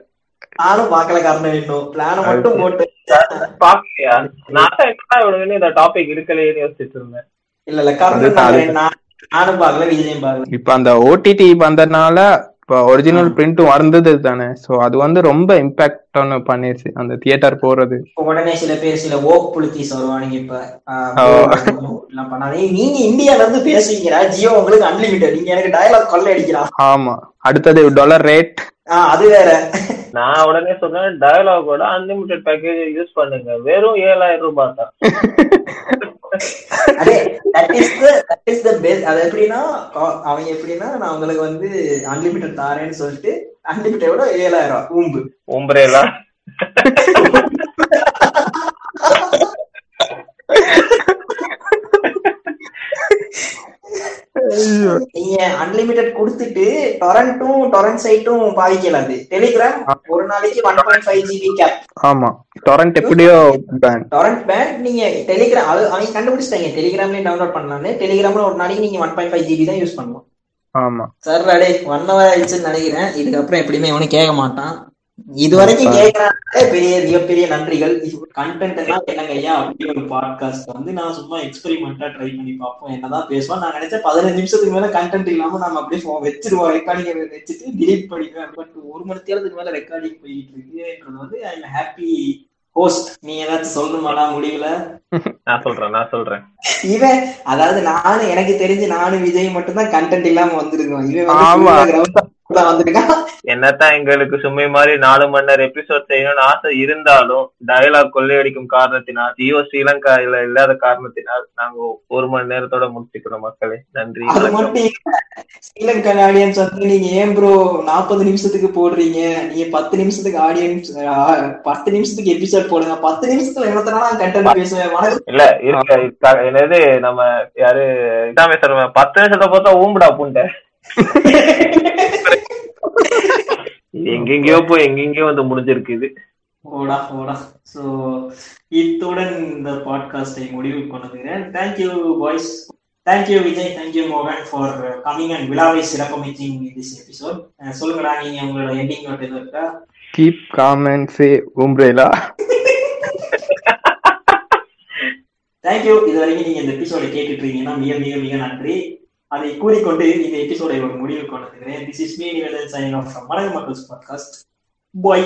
நானும் பார்க்கல கர்ணன் இன்னும். பிளான மட்டும் போட்டு. பாக்கலையா நான் இந்த டாபிக் இருக்கலையேன்னு யோசிச்சுட்டு இருந்தேன். இல்ல இல்ல கர்ணன் நானும் பார்க்கல விஜயும் பார்க்கல. இப்ப அந்த ஓடிடி வந்ததுனால இப்ப ஒரிஜினல் பிரிண்ட்டும் வந்தது தானே. சோ அது வந்து ரொம்ப இம்பாக்ட் ஒன்னு பண்ணிருச்சு. அந்த தியேட்டர் போறது. உடனே சில பேர் சில ஓக் புளுத்திஸ் வருவானுங்க இப்ப. பண்ணாதே. நீங்க இந்தியால இருந்து பேசுவீங்கடா ஜியோ உங்களுக்கு அன்லிமிட்டட் நீங்க எனக்கு டயலாக் கொள்ளை அடிக்கிறா ஆமா. அடுத்தது டாலர் ரேட் அது வேற. நான் உடனே சொன்னேன் டயலாகோட அன்லிமிட்டெட் பேக்கேஜ் யூஸ் பண்ணுங்க. வெறும் ஏழாயிரம் ரூபாய் தான். <laughs> அதே அது எப்படின்னா நான் உங்களுக்கு வந்து அன்லிமிட்டட் தாரேன்னு சொல்லிட்டு அன்லிமிட்டடோட ஏழாயிரம் ஊம்பு உம்பரேலா? <laughs> நீங்க அன்லிமிட்டட் கொடுத்துட்டு டொரண்ட்டும் டொரண்ட் சைட்டும் பாதிக்கலாது டெலிகிராம் ஒரு நாளைக்கு one point five GB cap ஆமா. டொரண்ட் எப்படியோ பேன் டொரண்ட் பேண்ட் நீங்க டெலிகிராம் அது அவங்க கண்டுபிடிச்சிட்டாங்க. டெலிகிராம்லயும் டவுன்லோட் பண்ணலாம்னு. டெலிகிராம்ல ஒரு நாளைக்கு நீங்க ஒன் பாயிண்ட் ஃபைவ் ஜிபி தான் யூஸ் பண்ணலாம் ஆமா. சார் அடே ஒன் ஹவர் ஆயிடுச்சுன்னு நினைக்கிறேன். இதுக்கப்புறம் எப்படியுமே எவனும் கேட்க மாட்டான். இது வரைக்கும் கேட்கறாங்க பெரிய மிகப்பெரிய நன்றிகள். கண்டென்ட் எல்லாம் என்னங்க ஐயா? அப்படி ஒரு பாட்காஸ்ட் வந்து நான் சும்மா எக்ஸ்பெரிமெண்டா ட்ரை பண்ணி பார்ப்போம். என்னதான் பேசுவோம் நான் நினைச்சேன் பதினஞ்சு நிமிஷத்துக்கு மேல கண்டென்ட் இல்லாம நம்ம அப்படியே phone வச்சிருவோம். ரெக்கார்டிங் வச்சுட்டு டிலீட் பண்ணிடுவேன். பட் ஒரு மணி நேரத்துக்கு மேல ரெக்கார்டிங் போயிட்டு இருக்குன்றது வந்து ஐ எம் ஹாப்பி ஹோஸ்ட் நீ ஏதாச்சும் சொல்லணுமாடா? முடிவுல நான் சொல்றேன் நான் சொல்றேன். இவன் அதாவது நானும் எனக்கு தெரிஞ்சு நானும் விஜய் மட்டும்தான் கண்டென்ட் இல்லாம வந்திருக்கோம். இவன் என்னத்தான் எங்களுக்கு சும்மை மாதிரி நாலு மணி நேரம் எபிசோட் செய்யணும்னு ஆசை இருந்தாலும் டயலாக் கொள்ளையடிக்கும் காரணத்தினால் ஜியோ ஸ்ரீலங்கால இல்லாத காரணத்தினால் நாங்க ஒரு மணி நேரத்தோட முடிச்சுக்கிறோம் மக்களே. நன்றி. இல்ல. ஸ்ரீலங்கன் ஆடியன்ஸ் வந்து நீங்க ஏன் ப்ரோ நாற்பது நிமிஷத்துக்கு போடுறீங்க? நீங்க பத்து நிமிஷத்துக்கு ஆடியன்ஸ் பத்து நிமிஷத்துக்கு எபிசோட் போடுங்க. பத்து நிமிஷத்துல என்னத்தனால கண்டென்ட் பேசுவேன். இல்ல இருக்க என்னது நம்ம யாரு இதாமே சொல்லுவேன் பத்து நிமிஷத்தை பார்த்தா ஊம்புடா புண்டை. <laughs> எங்கெங்கயோ போய் எங்கெங்கயோ வந்து முடிஞ்சிருக்கு இது ஓடா ஓடா. ஸோ இத்துடன் இந்த பாட்காஸ்டை முடிவு கொண்டுகிறேன் thank you boys thank you Vijay. Thank you மோகன் ஃபார் கமிங் அண்ட் விழாவை சிறப்பமைச்சிங் திஸ் எபிசோட் சொல்லுங்கடா நீங்க உங்களோட எண்டிங் நோட் எதுவும் இருக்கா? Keep comment say உம்ரேலா? தேங்க்யூ இது வரைக்கும் நீங்க இந்த எபிசோட கேட்டுட்டு இருக்கீங்கன்னா மிக மிக மிக நன்றி. அதை கூறிக்கொண்டு இந்த எபிசோடை ஒரு முடிவு கொண்டுகிறேன் this is me Nivedhan signing off from Malar மக்கள்ஸ் podcast bye